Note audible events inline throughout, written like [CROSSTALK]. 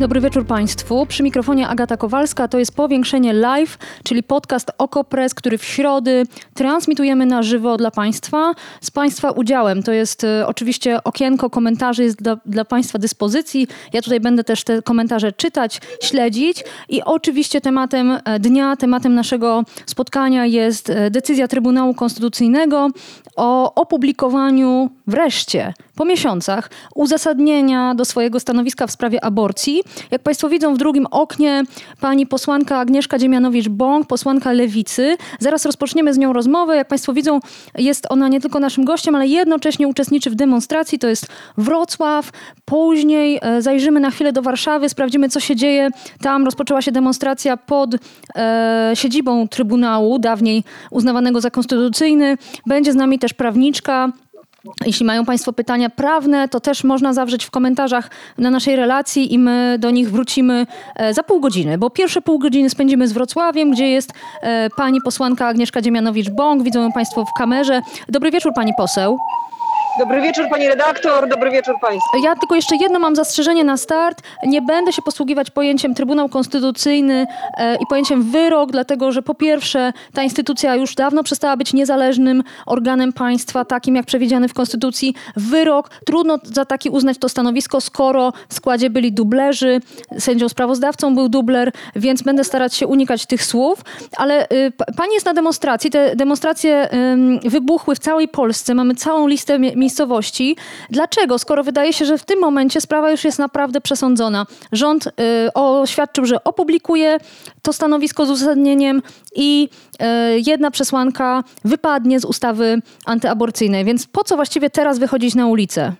Dobry wieczór Państwu. Przy mikrofonie Agata Kowalska. To jest Powiększenie Live, czyli podcast Okopres, który w środy transmitujemy na żywo dla Państwa z Państwa udziałem. To jest e, oczywiście okienko komentarzy jest dla, dla Państwa dyspozycji. Ja tutaj będę też te komentarze czytać, śledzić i oczywiście tematem e, dnia, tematem naszego spotkania jest e, decyzja Trybunału Konstytucyjnego o opublikowaniu wreszcie po miesiącach uzasadnienia do swojego stanowiska w sprawie aborcji. Jak Państwo widzą w drugim oknie pani posłanka Agnieszka Dziemianowicz-Bąk, posłanka Lewicy. Zaraz rozpoczniemy z nią rozmowę. Jak Państwo widzą, jest ona nie tylko naszym gościem, ale jednocześnie uczestniczy w demonstracji. To jest Wrocław. Później e, zajrzymy na chwilę do Warszawy, sprawdzimy, co się dzieje. Tam rozpoczęła się demonstracja pod e, siedzibą Trybunału, dawniej uznawanego za konstytucyjny. Będzie z nami też prawniczka jeśli mają Państwo pytania prawne, to też można zawrzeć w komentarzach na naszej relacji i my do nich wrócimy e, za pół godziny, bo pierwsze pół godziny spędzimy z Wrocławiem, gdzie jest e, pani posłanka Agnieszka Dziemianowicz-Bąk. Widzą ją Państwo w kamerze. Dobry wieczór, pani poseł. Dobry wieczór pani redaktor, dobry wieczór państwu. Ja tylko jeszcze jedno mam zastrzeżenie na start. Nie będę się posługiwać pojęciem Trybunał Konstytucyjny e, i pojęciem wyrok, dlatego że po pierwsze ta instytucja już dawno przestała być niezależnym organem państwa, takim jak przewidziany w Konstytucji. Wyrok, trudno za taki uznać to stanowisko, skoro w składzie byli dublerzy, sędzią sprawozdawcą był dubler, więc będę starać się unikać tych słów. Ale y, pani jest na demonstracji, te demonstracje y, wybuchły w całej Polsce, mamy całą listę miejscowości. Dlaczego? Skoro wydaje się, że w tym momencie sprawa już jest naprawdę przesądzona. Rząd y, oświadczył, że opublikuje to stanowisko z uzasadnieniem i y, jedna przesłanka wypadnie z ustawy antyaborcyjnej. Więc po co właściwie teraz wychodzić na ulicę?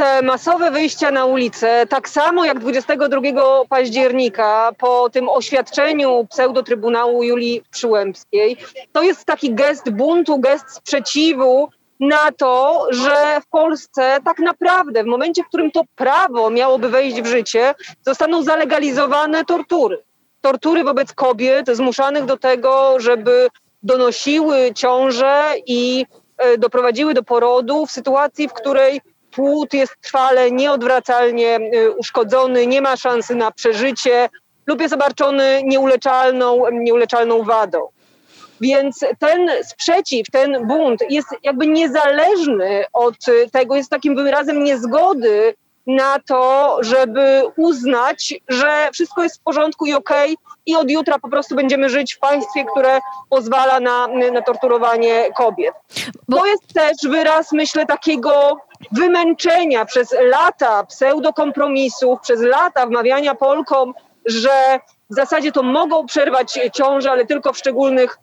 te masowe wyjścia na ulicę, tak samo jak 22 października po tym oświadczeniu pseudotrybunału Julii Przyłębskiej, to jest taki gest buntu, gest sprzeciwu na to, że w Polsce tak naprawdę w momencie, w którym to prawo miałoby wejść w życie, zostaną zalegalizowane tortury. Tortury wobec kobiet zmuszanych do tego, żeby donosiły ciąże i e, doprowadziły do porodu w sytuacji, w której płód jest trwale, nieodwracalnie e, uszkodzony, nie ma szansy na przeżycie lub jest obarczony nieuleczalną, nieuleczalną wadą. Więc ten sprzeciw, ten bunt jest jakby niezależny od tego, jest takim wyrazem niezgody na to, żeby uznać, że wszystko jest w porządku i okej okay, i od jutra po prostu będziemy żyć w państwie, które pozwala na, na torturowanie kobiet. To jest też wyraz, myślę, takiego wymęczenia przez lata pseudokompromisów, przez lata wmawiania Polkom, że w zasadzie to mogą przerwać ciążę, ale tylko w szczególnych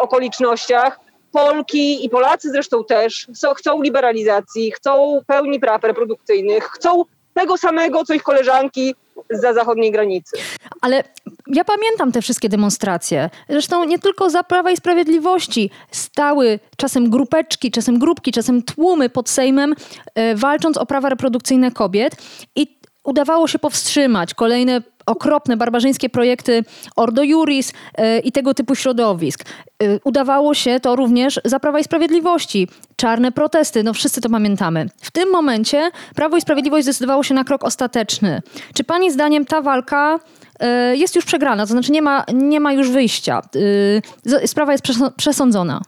okolicznościach. Polki i Polacy zresztą też chcą liberalizacji, chcą pełni praw reprodukcyjnych, chcą tego samego, co ich koleżanki za zachodniej granicy. Ale ja pamiętam te wszystkie demonstracje. Zresztą nie tylko za Prawa i Sprawiedliwości stały czasem grupeczki, czasem grupki, czasem tłumy pod Sejmem, e, walcząc o prawa reprodukcyjne kobiet. I udawało się powstrzymać kolejne okropne, barbarzyńskie projekty Ordo Juris yy, i tego typu środowisk. Yy, udawało się to również za Prawa i Sprawiedliwości. Czarne protesty, no wszyscy to pamiętamy. W tym momencie Prawo i Sprawiedliwość zdecydowało się na krok ostateczny. Czy pani zdaniem ta walka yy, jest już przegrana? To znaczy nie ma, nie ma już wyjścia. Sprawa jest przesądzona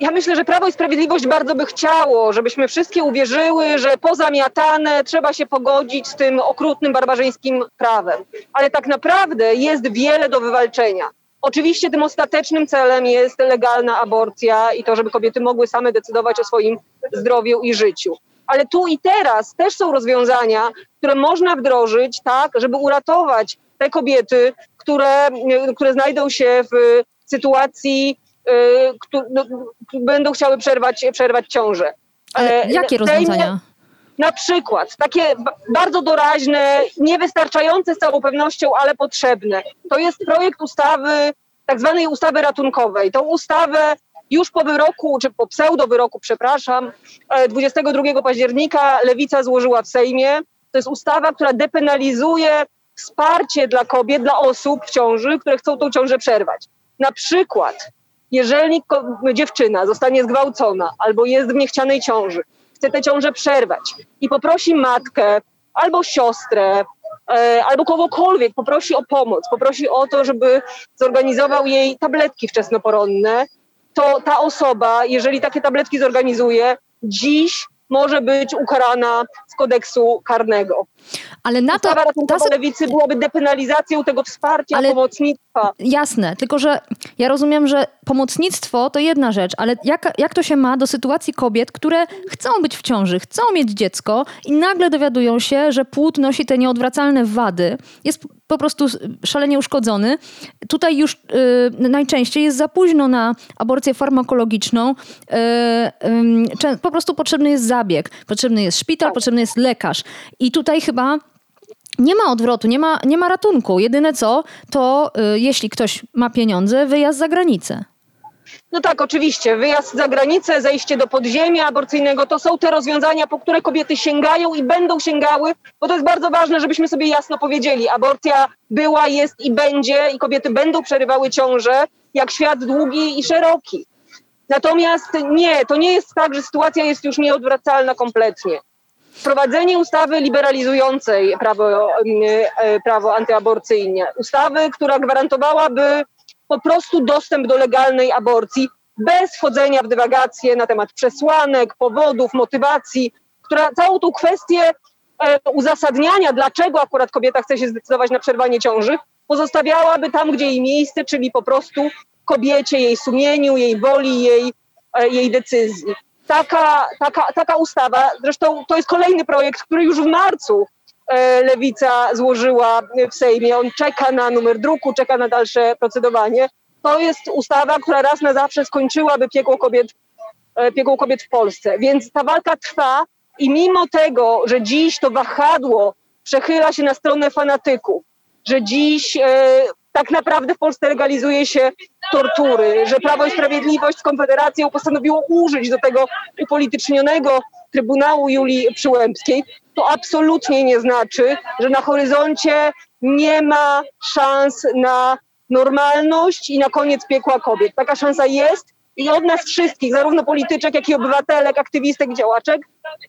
ja myślę, że Prawo i Sprawiedliwość bardzo by chciało, żebyśmy wszystkie uwierzyły, że pozamiatane trzeba się pogodzić z tym okrutnym, barbarzyńskim prawem. Ale tak naprawdę jest wiele do wywalczenia. Oczywiście tym ostatecznym celem jest legalna aborcja i to, żeby kobiety mogły same decydować o swoim zdrowiu i życiu. Ale tu i teraz też są rozwiązania, które można wdrożyć tak, żeby uratować te kobiety, które, które znajdą się w sytuacji Y, no, będą chciały przerwać, przerwać ciążę. Ale jakie rozwiązania? Na przykład takie bardzo doraźne, niewystarczające z całą pewnością, ale potrzebne. To jest projekt ustawy tak zwanej ustawy ratunkowej. Tą ustawę już po wyroku, czy po pseudo wyroku, przepraszam, 22 e, października Lewica złożyła w Sejmie. To jest ustawa, która depenalizuje wsparcie dla kobiet, dla osób w ciąży, które chcą tą ciążę przerwać. Na przykład, jeżeli dziewczyna zostanie zgwałcona albo jest w niechcianej ciąży, chce tę ciążę przerwać i poprosi matkę albo siostrę, e, albo kogokolwiek, poprosi o pomoc, poprosi o to, żeby zorganizował jej tabletki wczesnoporonne, to ta osoba, jeżeli takie tabletki zorganizuje, dziś może być ukarana z kodeksu karnego. Ale na to... Ustawa ratunkowa ta... lewicy byłaby depenalizacją tego wsparcia, ale... pomocnictwa. Jasne, tylko że ja rozumiem, że pomocnictwo to jedna rzecz, ale jak, jak to się ma do sytuacji kobiet, które chcą być w ciąży, chcą mieć dziecko i nagle dowiadują się, że płód nosi te nieodwracalne wady, jest po prostu szalenie uszkodzony. Tutaj już y, najczęściej jest za późno na aborcję farmakologiczną. Y, po prostu potrzebny jest zabieg, potrzebny jest szpital, tak. Jest lekarz. I tutaj chyba nie ma odwrotu, nie ma, nie ma ratunku. Jedyne co, to y, jeśli ktoś ma pieniądze, wyjazd za granicę. No tak, oczywiście. Wyjazd za granicę, zejście do podziemia aborcyjnego to są te rozwiązania, po które kobiety sięgają i będą sięgały, bo to jest bardzo ważne, żebyśmy sobie jasno powiedzieli. Aborcja była, jest i będzie i kobiety będą przerywały ciążę jak świat długi i szeroki. Natomiast nie, to nie jest tak, że sytuacja jest już nieodwracalna kompletnie. Wprowadzenie ustawy liberalizującej prawo, e, prawo antyaborcyjne, ustawy, która gwarantowałaby po prostu dostęp do legalnej aborcji bez wchodzenia w dywagacje na temat przesłanek, powodów, motywacji, która całą tą kwestię e, uzasadniania, dlaczego akurat kobieta chce się zdecydować na przerwanie ciąży, pozostawiałaby tam, gdzie jej miejsce, czyli po prostu kobiecie, jej sumieniu, jej woli, jej, e, jej decyzji. Taka, taka, taka ustawa, zresztą to jest kolejny projekt, który już w marcu E, lewica złożyła w Sejmie. On czeka na numer druku, czeka na dalsze procedowanie. To jest ustawa, która raz na zawsze skończyłaby piekło kobiet, e, piekło kobiet w Polsce. Więc ta walka trwa i mimo tego, że dziś to wahadło przechyla się na stronę fanatyków, że dziś e, tak naprawdę w Polsce legalizuje się tortury, że Prawo i Sprawiedliwość z Konfederacją postanowiło użyć do tego upolitycznionego Trybunału Julii Przyłębskiej, to absolutnie nie znaczy, że na horyzoncie nie ma szans na normalność i na koniec piekła kobiet. Taka szansa jest i od nas wszystkich, zarówno polityczek, jak i obywatelek, aktywistek, działaczek,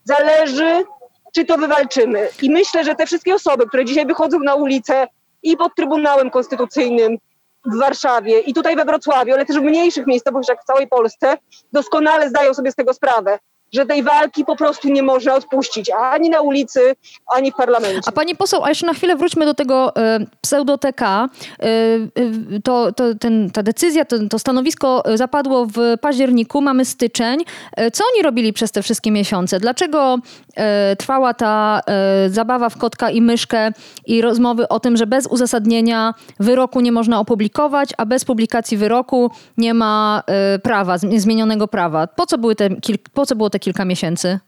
zależy, czy to wywalczymy. I myślę, że te wszystkie osoby, które dzisiaj wychodzą na ulicę i pod Trybunałem Konstytucyjnym w Warszawie i tutaj we Wrocławiu, ale też w mniejszych miejscowościach w całej Polsce, doskonale zdają sobie z tego sprawę że tej walki po prostu nie można odpuścić ani na ulicy, ani w parlamencie. A pani poseł, a jeszcze na chwilę wróćmy do tego y, pseudoteka. Y, y, to, to, ten, ta decyzja, to, to, stanowisko zapadło w październiku, mamy styczeń. Co oni robili przez te wszystkie miesiące? Dlaczego trwała ta zabawa w kotka i myszkę i rozmowy o tym, że bez uzasadnienia wyroku nie można opublikować, a bez publikacji wyroku nie ma prawa, zmienionego prawa? Po co, były te, po co było te kilka miesięcy?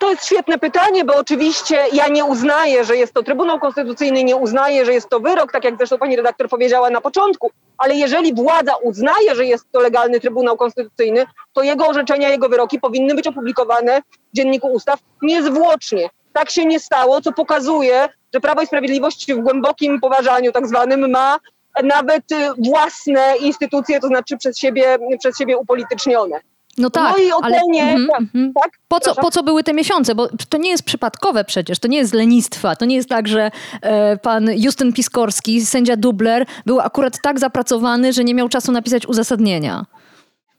To jest świetne pytanie, bo oczywiście ja nie uznaję, że jest to Trybunał Konstytucyjny, nie uznaję, że jest to wyrok, tak jak zresztą pani redaktor powiedziała na początku, ale jeżeli władza uznaje, że jest to legalny Trybunał Konstytucyjny, to jego orzeczenia, jego wyroki powinny być opublikowane w Dzienniku Ustaw niezwłocznie. Tak się nie stało, co pokazuje, że Prawo i Sprawiedliwość w głębokim poważaniu tak zwanym ma nawet y, własne instytucje, to znaczy przez siebie, przez siebie upolitycznione. No tak, mojej ocenie, ale, mm, mm, tak, po, co, po co były te miesiące? Bo to nie jest przypadkowe przecież, to nie jest lenistwa. To nie jest tak, że e, pan Justyn Piskorski, sędzia dubler, był akurat tak zapracowany, że nie miał czasu napisać uzasadnienia.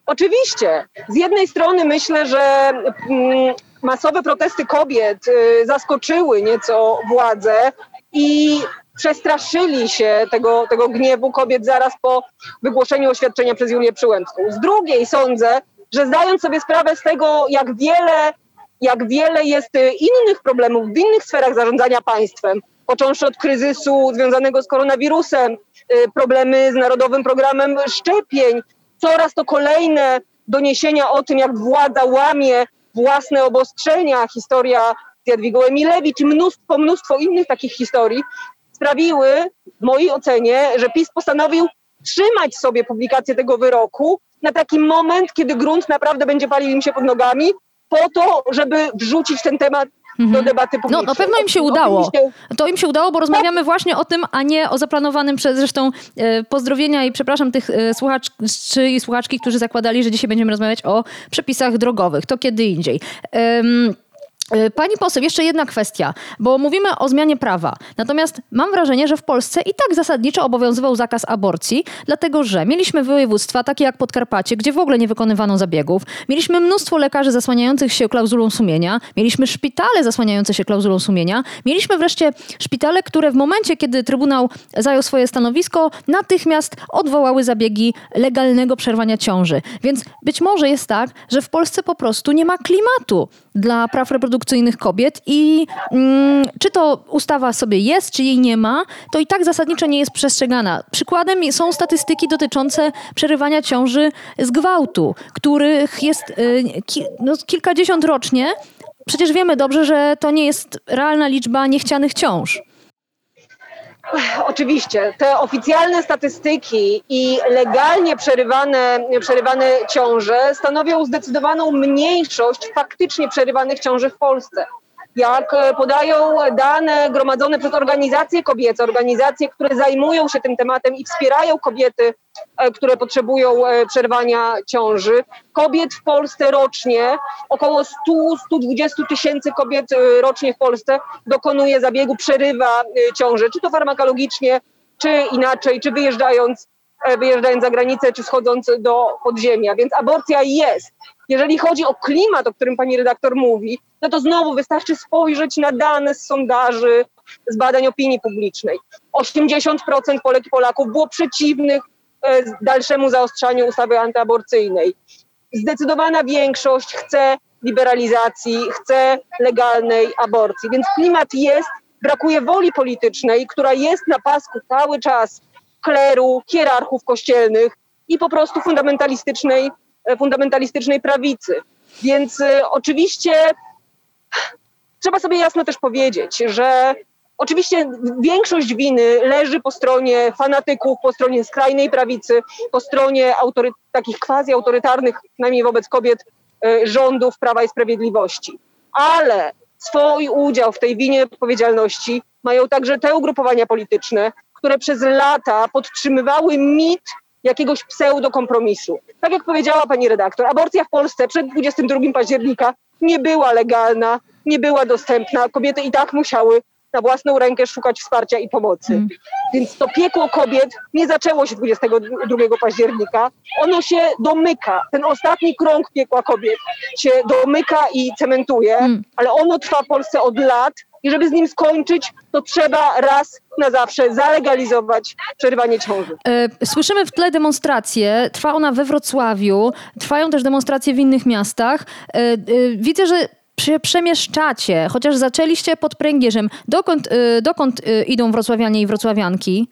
Oczywiście. Z jednej strony myślę, że mm, masowe protesty kobiet y, zaskoczyły nieco władzę i przestraszyli się tego, tego gniewu kobiet zaraz po wygłoszeniu oświadczenia przez Julię Przyłębską. Z drugiej sądzę, że zdając sobie sprawę z tego, jak wiele, jak wiele jest y, innych problemów w innych sferach zarządzania państwem, począwszy od kryzysu związanego z koronawirusem, y, problemy z Narodowym Programem Szczepień, coraz to kolejne doniesienia o tym, jak władza łamie własne obostrzenia, historia z Jadwigą Emilewicz mnóstwo, mnóstwo innych takich historii, sprawiły w mojej ocenie, że PiS postanowił wstrzymać sobie publikację tego wyroku na taki moment, kiedy grunt naprawdę będzie palił im się pod nogami, po to, żeby wrzucić ten temat do debaty publicznej. No, na pewno im się udało. To im się udało, bo rozmawiamy właśnie o tym, a nie o zaplanowanym przez zresztą e, pozdrowienia i przepraszam tych e, słuchaczy i słuchaczki, którzy zakładali, że dzisiaj będziemy rozmawiać o przepisach drogowych. To kiedy indziej. E, pani poseł, jeszcze jedna kwestia, bo mówimy o zmianie prawa. Natomiast mam wrażenie, że w Polsce i tak zasadniczo obowiązywał zakaz aborcji, dlatego że mieliśmy województwa takie jak Podkarpacie, gdzie w ogóle nie wykonywano zabiegów. Mieliśmy mnóstwo lekarzy zasłaniających się klauzulą sumienia. Mieliśmy szpitale zasłaniające się klauzulą sumienia. Mieliśmy wreszcie szpitale, które w momencie, kiedy Trybunał zajął swoje stanowisko, natychmiast odwołały zabiegi legalnego przerwania ciąży. Więc być może jest tak, że w Polsce po prostu nie ma klimatu dla praw reprodukcyjnych kobiet i mm, czy to ustawa sobie jest, czy jej nie ma, to i tak zasadniczo nie jest przestrzegana. Przykładem są statystyki dotyczące przerywania ciąży z gwałtu, których jest y, ki, no, kilkadziesiąt rocznie. Przecież wiemy dobrze, że to nie jest realna liczba niechcianych ciąż. [LAUGHS] Oczywiście, te oficjalne statystyki i legalnie przerywane, przerywane ciąże stanowią zdecydowaną mniejszość faktycznie przerywanych ciąży w Polsce. Jak e, podają dane gromadzone przez organizacje kobiece, organizacje, które zajmują się tym tematem i wspierają kobiety, które potrzebują e, przerwania ciąży. Kobiet w Polsce rocznie, około 100-120 tysięcy kobiet rocznie w Polsce dokonuje zabiegu, przerywa ciąży, czy to farmakologicznie, czy inaczej, czy wyjeżdżając wyjeżdżając za granicę, czy schodząc do podziemia. Więc aborcja jest. Jeżeli chodzi o klimat, o którym pani redaktor mówi, no to znowu wystarczy spojrzeć na dane z sondaży, z badań opinii publicznej. 80% Polek i Polaków było przeciwnych e, dalszemu zaostrzaniu ustawy antyaborcyjnej. Zdecydowana większość chce liberalizacji, chce legalnej aborcji. Więc klimat jest, brakuje woli politycznej, która jest na pasku cały czas kleru, hierarchów kościelnych i po prostu fundamentalistycznej, e, fundamentalistycznej prawicy. Więc y, oczywiście trzeba sobie jasno też powiedzieć, że oczywiście większość winy leży po stronie fanatyków, po stronie skrajnej prawicy, po stronie autory, takich quasi-autorytarnych, przynajmniej wobec kobiet, y, rządów Prawa i Sprawiedliwości. Ale swój udział w tej winie odpowiedzialności mają także te ugrupowania polityczne, które przez lata podtrzymywały mit jakiegoś pseudo-kompromisu. Tak jak powiedziała pani redaktor, aborcja w Polsce przed 22 października nie była legalna, nie była dostępna. Kobiety i tak musiały na własną rękę szukać wsparcia i pomocy. Mm. Więc to piekło kobiet nie zaczęło się 22 października, ono się domyka. Ten ostatni krąg piekła kobiet się domyka i cementuje, mm. ale ono trwa w Polsce od lat i żeby z nim skończyć, to trzeba raz na zawsze zalegalizować przerywanie ciąży. E, słyszymy w tle demonstrację. Trwa ona we Wrocławiu. Trwają też demonstracje w innych miastach. E, e, widzę, że przemieszczacie, chociaż zaczęliście pod pręgierzem. Dokąd, dokąd idą wrocławianie i wrocławianki?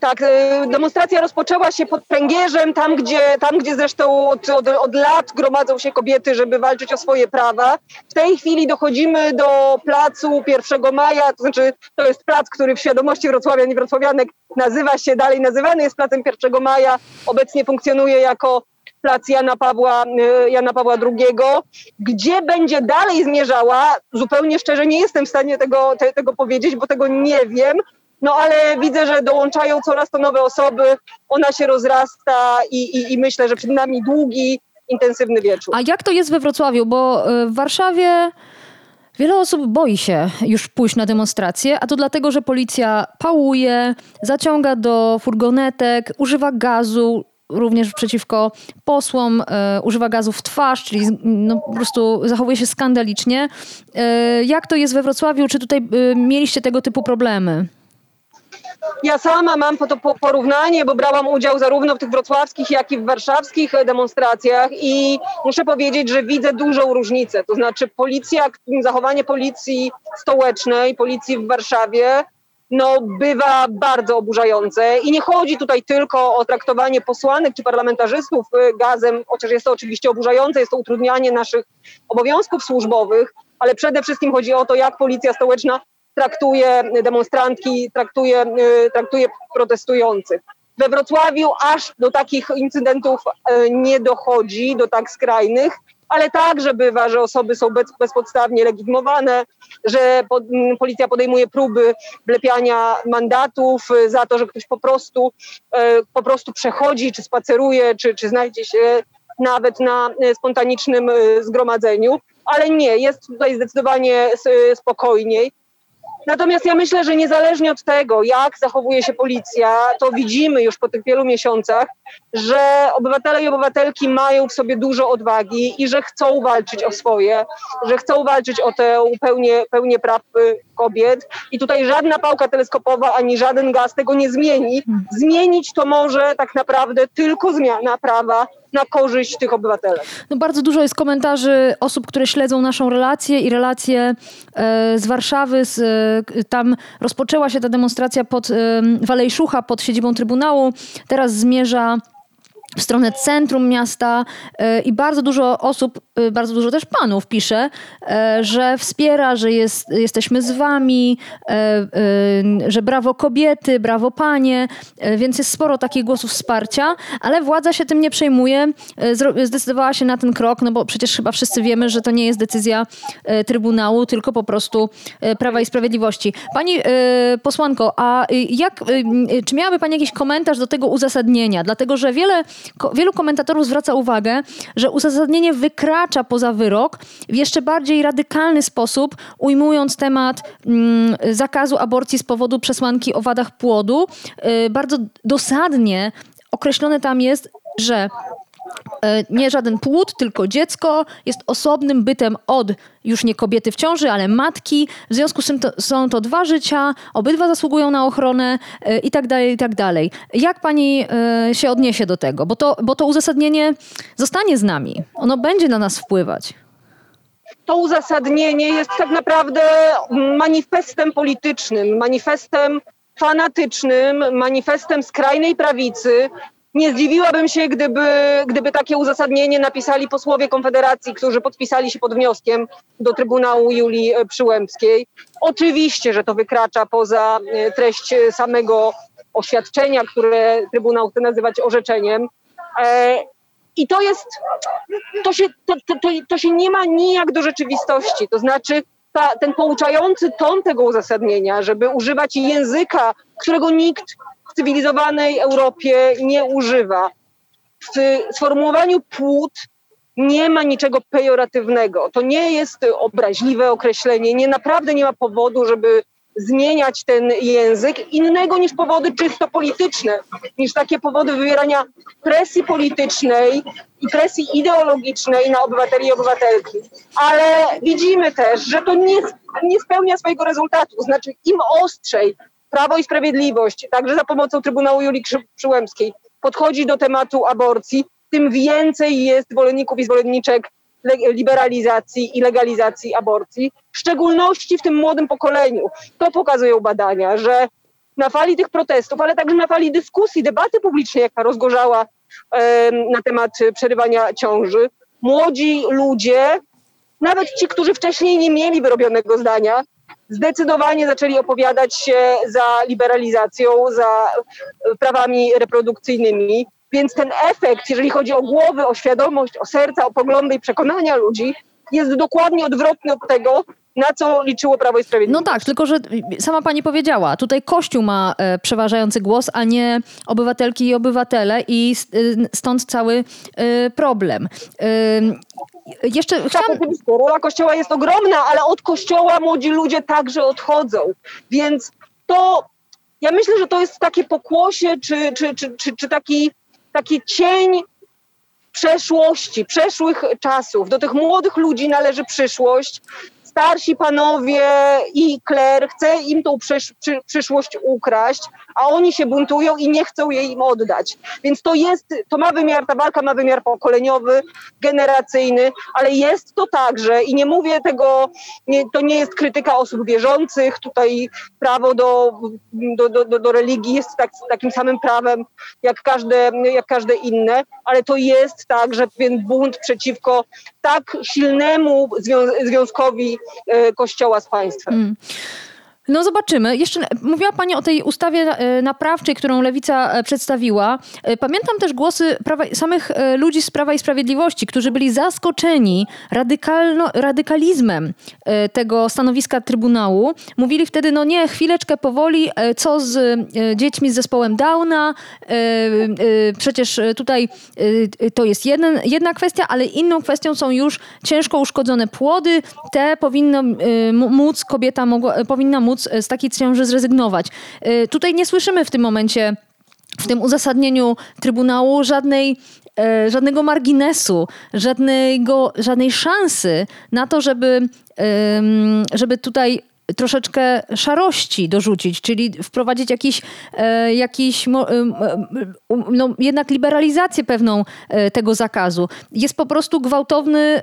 Tak, y, demonstracja rozpoczęła się pod Pręgierzem, tam gdzie, tam, gdzie zresztą od, od, od, lat gromadzą się kobiety, żeby walczyć o swoje prawa. W tej chwili dochodzimy do placu 1 maja, to znaczy to jest plac, który w świadomości wrocławian i wrocławianek nazywa się, dalej nazywany jest placem 1 maja, obecnie funkcjonuje jako plac Jana Pawła, y, Jana Pawła II, gdzie będzie dalej zmierzała, zupełnie szczerze nie jestem w stanie tego, te, tego powiedzieć, bo tego nie wiem, no ale widzę, że dołączają coraz to nowe osoby, ona się rozrasta i, i, i myślę, że przed nami długi, intensywny wieczór. A jak to jest we Wrocławiu? Bo y, w Warszawie Wiele osób boi się już pójść na demonstrację, a to dlatego, że policja pałuje, zaciąga do furgonetek, używa gazu, również przeciwko posłom, e, używa gazu w twarz, czyli no, po prostu zachowuje się skandalicznie. E, jak to jest we Wrocławiu? Czy tutaj e, mieliście tego typu problemy? Ja sama mam to porównanie, bo brałam udział zarówno w tych wrocławskich, jak i w warszawskich demonstracjach i muszę powiedzieć, że widzę dużą różnicę. To znaczy policja, zachowanie policji stołecznej, policji w Warszawie no, bywa bardzo oburzające. I nie chodzi tutaj tylko o traktowanie posłanek czy parlamentarzystów y, gazem, chociaż jest to oczywiście oburzające, jest to utrudnianie naszych obowiązków służbowych, ale przede wszystkim chodzi o to, jak policja stołeczna traktuje demonstrantki, traktuje, y, traktuje protestujących. We Wrocławiu aż do takich incydentów e, nie dochodzi, do tak skrajnych, ale także bywa, że osoby są bez, bezpodstawnie legitymowane, że po, policja podejmuje próby wlepiania mandatów za to, że ktoś po prostu, e, po prostu przechodzi, czy spaceruje, czy, czy znajdzie się nawet na spontanicznym zgromadzeniu, ale nie, jest tutaj zdecydowanie spokojniej. Natomiast ja myślę, że niezależnie od tego, jak zachowuje się policja, to widzimy już po tych wielu miesiącach, że obywatele i obywatelki mają w sobie dużo odwagi i że chcą walczyć o swoje, że chcą walczyć o tę pełnię, pełnię praw y, kobiet. I tutaj żadna pałka teleskopowa ani żaden gaz tego nie zmieni. Zmienić to może tak naprawdę tylko zmiana prawa na korzyść tych obywateli. No bardzo dużo jest komentarzy osób, które śledzą naszą relację i relację e, z Warszawy. Z, e, tam rozpoczęła się ta demonstracja pod e, Walejszucha, pod siedzibą Trybunału. Teraz zmierza w stronę centrum miasta e, i bardzo dużo osób, e, bardzo dużo też panów pisze, e, że wspiera, że jest, jesteśmy z wami, że brawo kobiety, brawo panie, więc jest sporo takich głosów wsparcia, ale władza się tym nie przejmuje, zdecydowała się na ten krok, no bo przecież chyba wszyscy wiemy, że to nie jest decyzja Trybunału, tylko po prostu Prawa i Sprawiedliwości. Pani posłanko, a jak, czy miałaby Pani jakiś komentarz do tego uzasadnienia? Dlatego, że wiele wielu komentatorów zwraca uwagę, że uzasadnienie wykracza poza wyrok w jeszcze bardziej radykalny sposób, ujmując temat mm, zakazu aborcji z powodu przesłanki o wadach płodu. Yy, bardzo dosadnie określone tam jest, że nie żaden płód, tylko dziecko jest osobnym bytem od już nie kobiety w ciąży, ale matki. W związku z tym to, są to dwa życia, obydwa zasługują na ochronę e, i tak dalej, i tak dalej. Jak pani e, się odniesie do tego? Bo to, bo to uzasadnienie zostanie z nami. Ono będzie na nas wpływać to uzasadnienie jest tak naprawdę manifestem politycznym, manifestem fanatycznym, manifestem skrajnej prawicy, nie zdziwiłabym się, gdyby, gdyby takie uzasadnienie napisali posłowie Konfederacji, którzy podpisali się pod wnioskiem do Trybunału Julii Przyłębskiej. Oczywiście, że to wykracza poza e, treść samego oświadczenia, które Trybunał chce nazywać orzeczeniem. E, I to jest, to się, to, to, to się nie ma nijak do rzeczywistości. To znaczy, ta, ten pouczający ton tego uzasadnienia, żeby używać języka, którego nikt cywilizowanej Europie nie używa. W sformułowaniu płód nie ma niczego pejoratywnego. To nie jest obraźliwe określenie. Nie naprawdę nie ma powodu, żeby zmieniać ten język innego niż powody czysto polityczne, niż takie powody wywierania presji politycznej i presji ideologicznej na obywateli i obywatelki. Ale widzimy też, że to nie, nie spełnia swojego rezultatu. Znaczy im ostrzej Prawo i Sprawiedliwość, także za pomocą Trybunału Julii Przyłębskiej, podchodzi do tematu aborcji, tym więcej jest zwolenników i zwolenniczek liberalizacji i legalizacji aborcji, w szczególności w tym młodym pokoleniu. To pokazują badania, że na fali tych protestów, ale także na fali dyskusji, debaty publicznej, jaka rozgorzała na temat przerywania ciąży, młodzi ludzie, nawet ci, którzy wcześniej nie mieli wyrobionego zdania, zdecydowanie zaczęli opowiadać się za liberalizacją, za prawami reprodukcyjnymi. Więc ten efekt, jeżeli chodzi o głowy, o świadomość, o serca, o poglądy i przekonania ludzi, jest dokładnie odwrotny od tego, na co liczyło Prawo i Sprawiedliwość. No tak, tylko że sama pani powiedziała, tutaj Kościół ma e, przeważający głos, a nie obywatelki i obywatele i e, stąd cały e, problem. E, jeszcze tak, chciałam... oczywiście, rola Kościoła jest ogromna, ale od Kościoła młodzi ludzie także odchodzą, więc to ja myślę, że to jest takie pokłosie, czy, czy, czy, czy, czy taki, taki cień przeszłości, przeszłych czasów. Do tych młodych ludzi należy przyszłość starsi panowie i kler chce im tą przysz, przy, przyszłość ukraść, a oni się buntują i nie chcą jej im oddać. Więc to jest, to ma wymiar, ta walka ma wymiar pokoleniowy, generacyjny, ale jest to także i nie mówię tego, nie, to nie jest krytyka osób wierzących, tutaj prawo do, do, do, do religii jest tak, takim samym prawem jak każde, jak każde inne, ale to jest także pewien bunt przeciwko tak silnemu zwią związkowi E, kościoła z państwem. Mm. No zobaczymy. Jeszcze mówiła Pani o tej ustawie e, naprawczej, którą Lewica e, przedstawiła. E, pamiętam też głosy prawa, samych ludzi z Prawa i Sprawiedliwości, którzy byli zaskoczeni radykalno, radykalizmem tego stanowiska Trybunału. Mówili wtedy, no nie, chwileczkę powoli, co z dziećmi z zespołem Downa? Przecież tutaj to jest jeden, jedna kwestia, ale inną kwestią są już ciężko uszkodzone płody. Te powinno móc, kobieta mogła, powinna móc z takiej ciąży zrezygnować. Y, tutaj nie słyszymy w tym momencie w tym uzasadnieniu Trybunału żadnej, e, żadnego marginesu, żadnego, żadnej szansy na to, żeby, żeby tutaj troszeczkę szarości dorzucić, czyli wprowadzić jakiś, e, jakiś e, no, jednak liberalizację pewną e, tego zakazu. Jest po prostu gwałtowny,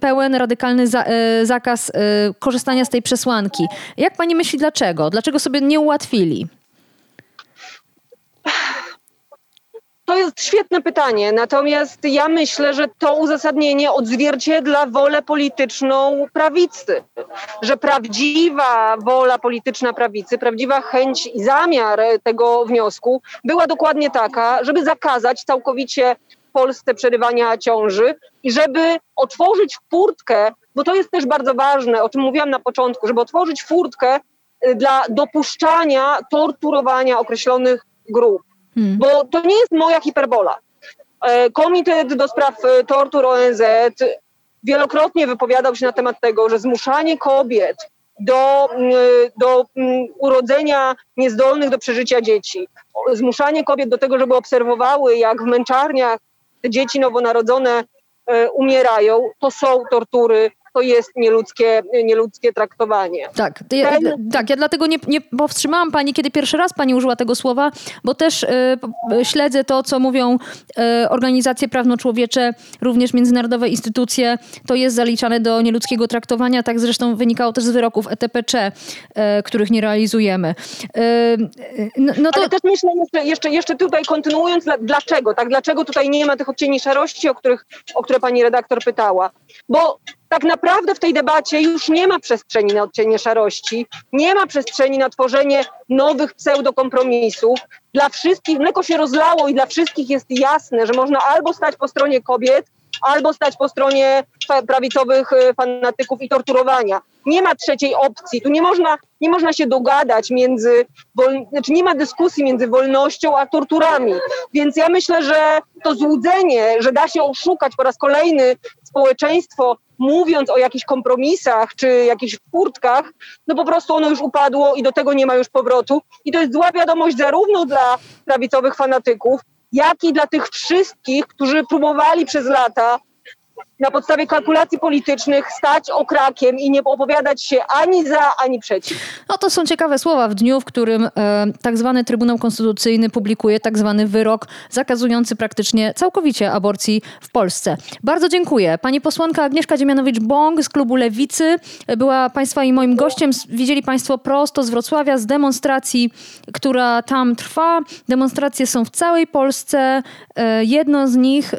pełen, radykalny zakaz korzystania z tej przesłanki. Jak pani myśli, dlaczego? Dlaczego sobie nie ułatwili? To jest świetne pytanie, natomiast ja myślę, że to uzasadnienie odzwierciedla wolę polityczną prawicy, że prawdziwa wola polityczna prawicy, prawdziwa chęć i zamiar tego wniosku była dokładnie taka, żeby zakazać całkowicie Polsce przerywania ciąży i żeby otworzyć furtkę, bo to jest też bardzo ważne, o czym mówiłam na początku, żeby otworzyć furtkę y, dla dopuszczania torturowania określonych grup. Bo to nie jest moja hiperbola. E, Komitet do spraw e, tortur ONZ wielokrotnie wypowiadał się na temat tego, że zmuszanie kobiet do, do urodzenia niezdolnych do przeżycia dzieci, zmuszanie kobiet do tego, żeby obserwowały, jak w męczarniach te dzieci nowonarodzone e, umierają, to są tortury to jest nieludzkie, nieludzkie traktowanie. Tak, ja, Ten... tak, ja dlatego nie, nie powstrzymałam pani, kiedy pierwszy raz pani użyła tego słowa, bo też y, śledzę to, co mówią y, organizacje prawno-człowiecze, również międzynarodowe instytucje. To jest zaliczane do nieludzkiego traktowania, tak zresztą wynikało też z wyroków ETPC, y, których nie realizujemy. No, no to... Ale też myślę, jeszcze, jeszcze, jeszcze tutaj kontynuując, dlaczego, tak, dlaczego tutaj nie ma tych odcieni szarości, o, których, o które pani redaktor pytała. Bo tak naprawdę w tej debacie już nie ma przestrzeni na odcienie szarości, nie ma przestrzeni na tworzenie nowych pseudokompromisów. Dla wszystkich mleko się rozlało i dla wszystkich jest jasne, że można albo stać po stronie kobiet, albo stać po stronie prawicowych y, fanatyków i torturowania. Nie ma trzeciej opcji. Tu nie można, nie można się dogadać między, znaczy nie ma dyskusji między wolnością a torturami. Więc ja myślę, że to złudzenie, że da się oszukać po raz kolejny społeczeństwo, mówiąc o jakichś kompromisach czy jakichś furtkach, no po prostu ono już upadło i do tego nie ma już powrotu. I to jest zła wiadomość zarówno dla prawicowych fanatyków, jak i dla tych wszystkich, którzy próbowali przez lata na podstawie kalkulacji politycznych stać okrakiem i nie opowiadać się ani za, ani przeciw. No to są ciekawe słowa w dniu, w którym e, tak zwany Trybunał Konstytucyjny publikuje tak zwany wyrok zakazujący praktycznie całkowicie aborcji w Polsce. Bardzo dziękuję. Pani posłanka Agnieszka Dziemianowicz-Bąk z klubu Lewicy była Państwa i moim gościem. Widzieli Państwo prosto z Wrocławia, z demonstracji, która tam trwa. Demonstracje są w całej Polsce. E, jedno z nich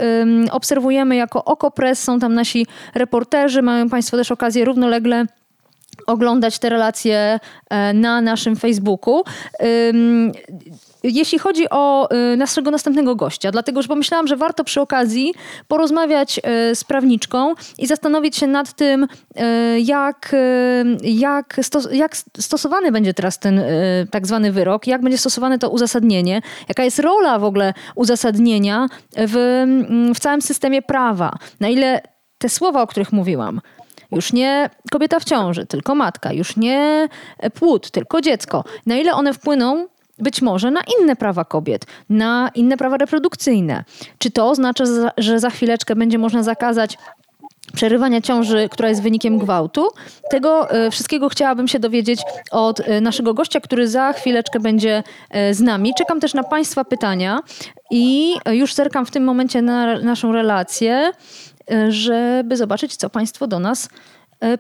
obserwujemy jako OKO.press są tam nasi reporterzy, mają Państwo też okazję równolegle oglądać te relacje e, na naszym Facebooku. Jeśli chodzi o y, naszego następnego gościa, dlatego że pomyślałam, że warto przy okazji porozmawiać y, z prawniczką i zastanowić się nad tym, y, jak, jak, stos jak stosowany będzie teraz ten tak zwany wyrok, jak będzie stosowane to uzasadnienie, jaka jest rola w ogóle uzasadnienia w, w całym systemie prawa, na ile te słowa, o których mówiłam, już nie kobieta w ciąży, tylko matka, już nie płód, tylko dziecko, na ile one wpłyną być może na inne prawa kobiet, na inne prawa reprodukcyjne. Czy to oznacza, że za chwileczkę będzie można zakazać przerywania ciąży, która jest wynikiem gwałtu. Tego e, wszystkiego chciałabym się dowiedzieć od e, naszego gościa, który za chwileczkę będzie e, z nami. Czekam też na Państwa pytania i już zerkam w tym momencie na naszą relację, żeby zobaczyć, co Państwo do nas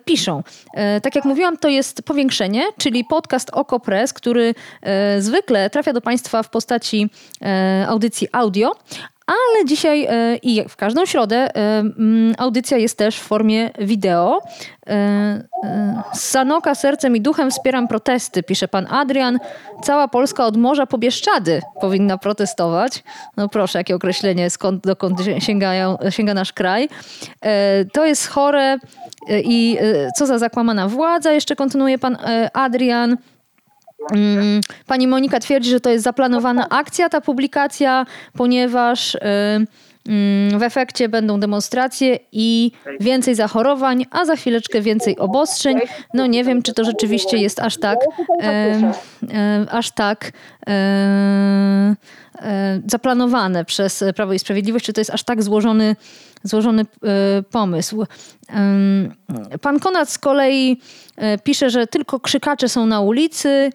piszą. E, tak jak mówiłam, to jest powiększenie, czyli podcast OkoPress, który e, zwykle trafia do Państwa w postaci audycji audio, ale dzisiaj e, i w każdą środę e, mm, audycja jest też w formie wideo. E, Sanoka sercem i duchem wspieram protesty, pisze pan Adrian. Cała Polska od morza po Bieszczady powinna protestować. No proszę, jakie określenie, skąd, dokąd sięgają, sięga nasz kraj. To jest chore i co za zakłamana władza, jeszcze kontynuuje pan Adrian. Mm, Pani Monika twierdzi, że to jest zaplanowana akcja, ta publikacja, ponieważ y, mm, w efekcie będą demonstracje i więcej zachorowań, a za chwileczkę więcej obostrzeń. No nie wiem, czy to rzeczywiście jest aż tak, aż tak e, zaplanowane przez Prawo i Sprawiedliwość, czy to jest aż tak złożony, złożony e, pomysł. Pan Konrad z kolei e, pisze, że tylko krzykacze są na ulicy.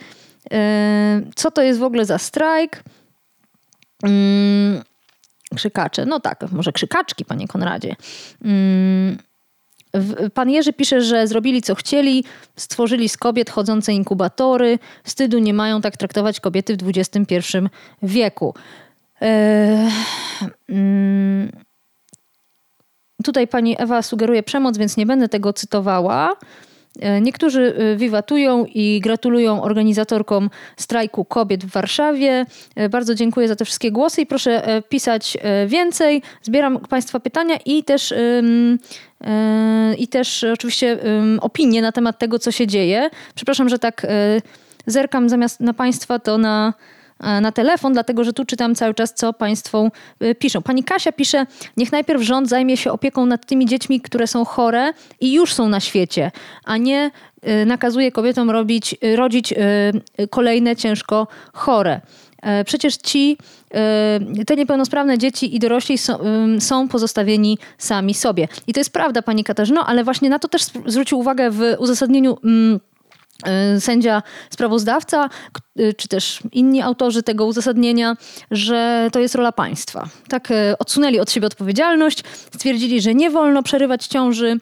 E, Co to jest w ogóle za strajk? Mm, Krzykacze. No tak, może krzykaczki, panie Konradzie. Mm, Pan Jerzy pisze, że zrobili co chcieli, stworzyli z kobiet chodzące inkubatory. Wstydu nie mają tak traktować kobiety w XXI wieku. E, mm, Tutaj pani Ewa sugeruje przemoc, więc nie będę tego cytowała. E, Niektórzy e, wiwatują i gratulują organizatorkom strajku kobiet w Warszawie. E, Bardzo dziękuję za te wszystkie głosy i proszę pisać więcej. Zbieram Państwa pytania i też, i też oczywiście opinie na temat tego, co się dzieje. Przepraszam, że tak zerkam zamiast na Państwa, to na, na telefon, dlatego że tu czytam cały czas, co Państwo e, piszą. Pani Kasia pisze, niech najpierw rząd zajmie się opieką nad tymi dziećmi, które są chore i już są na świecie, a nie e, nakazuje kobietom robić, e, rodzić e, kolejne ciężko chore. E, Przecież ci, e, te niepełnosprawne dzieci i dorośli są, pozostawieni sami sobie. I to jest prawda, pani Katarzyno, ale właśnie na to też zwrócił uwagę w uzasadnieniu mm, sędzia sprawozdawca, y, czy też inni autorzy tego uzasadnienia, że to jest rola państwa. Tak y, odsunęli od siebie odpowiedzialność, stwierdzili, że nie wolno przerywać ciąży,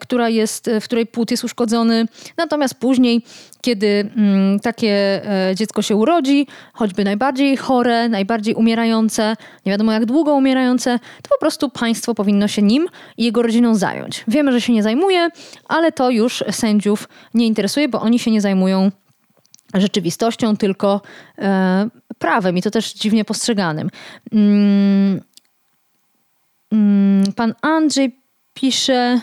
która jest, w której płód jest uszkodzony. Natomiast później, kiedy mm, takie e, dziecko się urodzi, choćby najbardziej chore, najbardziej umierające, nie wiadomo jak długo umierające, to po prostu państwo powinno się nim i jego rodziną zająć. Wiemy, że się nie zajmuje, ale to już sędziów nie interesuje, bo oni się nie zajmują rzeczywistością, tylko e, prawem i to też dziwnie postrzeganym. Mm, mm, pan Andrzej pisze,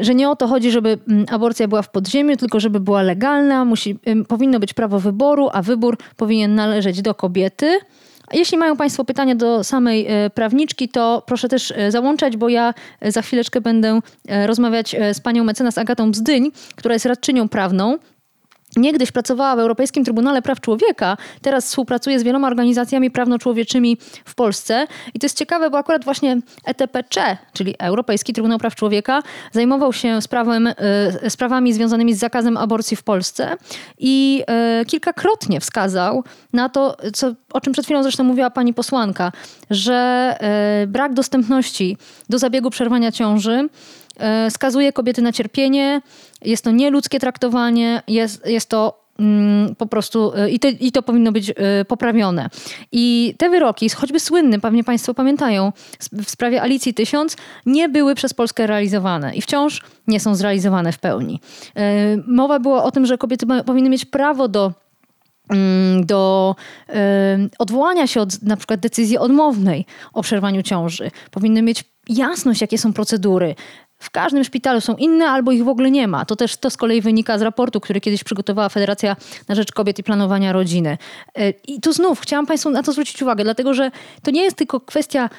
że nie o to chodzi, żeby mm, aborcja była w podziemiu, tylko żeby była legalna. Musi, powinno być prawo wyboru, a wybór powinien należeć do kobiety. Jeśli mają Państwo pytania do samej e, prawniczki, to proszę też e, załączać, bo ja e, za chwileczkę będę e, rozmawiać e, z panią mecenas Agatą Bzdyń, która jest radczynią prawną. Niegdyś pracowała w Europejskim Trybunale Praw Człowieka, teraz współpracuje z wieloma organizacjami prawno-człowieczym w Polsce. I to jest ciekawe, bo akurat właśnie ETPC, czyli Europejski Trybunał Praw Człowieka, zajmował się sprawem, e, sprawami związanymi z zakazem aborcji w Polsce i e, kilkakrotnie wskazał na to, co, o czym przed chwilą zresztą mówiła pani posłanka, że e, brak dostępności do zabiegu przerwania ciąży skazuje kobiety na cierpienie, jest to nieludzkie traktowanie, jest, jest to mm, po prostu e, i, te, i to powinno być e, poprawione. I te wyroki, choćby słynne, pewnie Państwo pamiętają, w sprawie Alicji Tysiąc, nie były przez Polskę realizowane i wciąż nie są zrealizowane w pełni. E, Mowa była o tym, że kobiety powinny mieć prawo do mm, do e, odwołania się od na przykład decyzji odmownej o przerwaniu ciąży. Powinny mieć jasność, jakie są procedury. W każdym szpitalu są inne albo ich w ogóle nie ma. To też to z kolei wynika z raportu, który kiedyś przygotowała Federacja na Rzecz Kobiet i Planowania Rodziny. E, I tu znów chciałam Państwu na to zwrócić uwagę, dlatego że to nie jest tylko kwestia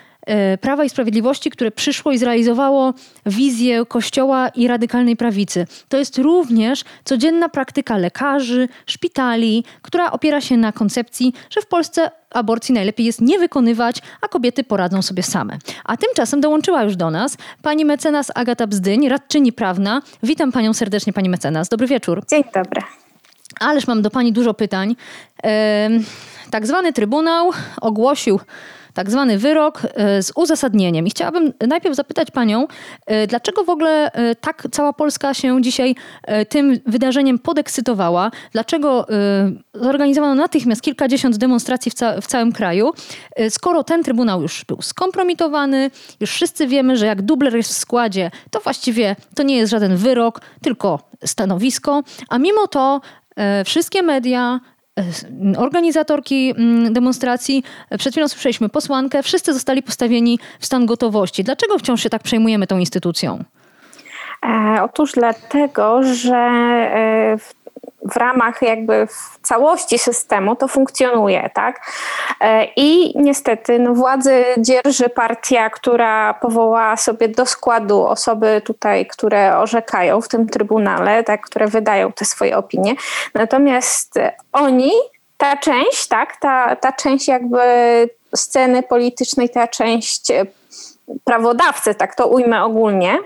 Prawa i Sprawiedliwości, które przyszło i zrealizowało wizję Kościoła i radykalnej prawicy. To jest również codzienna praktyka lekarzy, szpitali, która opiera się na koncepcji, że w Polsce aborcji najlepiej jest nie wykonywać, a kobiety poradzą sobie same. A tymczasem dołączyła już do nas pani mecenas Agata Bzdyń, radczyni prawna. Witam panią serdecznie, pani mecenas. Dobry wieczór. Dzień dobry. Ależ mam do Pani dużo pytań. Tak zwany Trybunał ogłosił tak zwany wyrok e, z uzasadnieniem. I chciałabym najpierw zapytać panią, e, dlaczego w ogóle e, tak cała Polska się dzisiaj tym wydarzeniem podekscytowała? Dlaczego zorganizowano natychmiast kilkadziesiąt demonstracji w, ca w całym kraju? Skoro ten trybunał już był skompromitowany, już wszyscy wiemy, że jak dubler jest w składzie, to właściwie to nie jest żaden wyrok, tylko stanowisko, a mimo to wszystkie media, organizatorki mm, demonstracji, przed chwilą słyszeliśmy posłankę, wszyscy zostali postawieni w stan gotowości. Dlaczego wciąż się tak przejmujemy tą instytucją? E, otóż dlatego, że e, w w ramach jakby w całości systemu to funkcjonuje, tak? E, I niestety no, władzę dzierży partia, która powołała sobie do składu osoby tutaj, które orzekają w tym trybunale, tak, które wydają te swoje opinie. Natomiast oni, ta część, tak, ta, ta część jakby sceny politycznej, ta część prawodawcy, tak to ujmę ogólnie,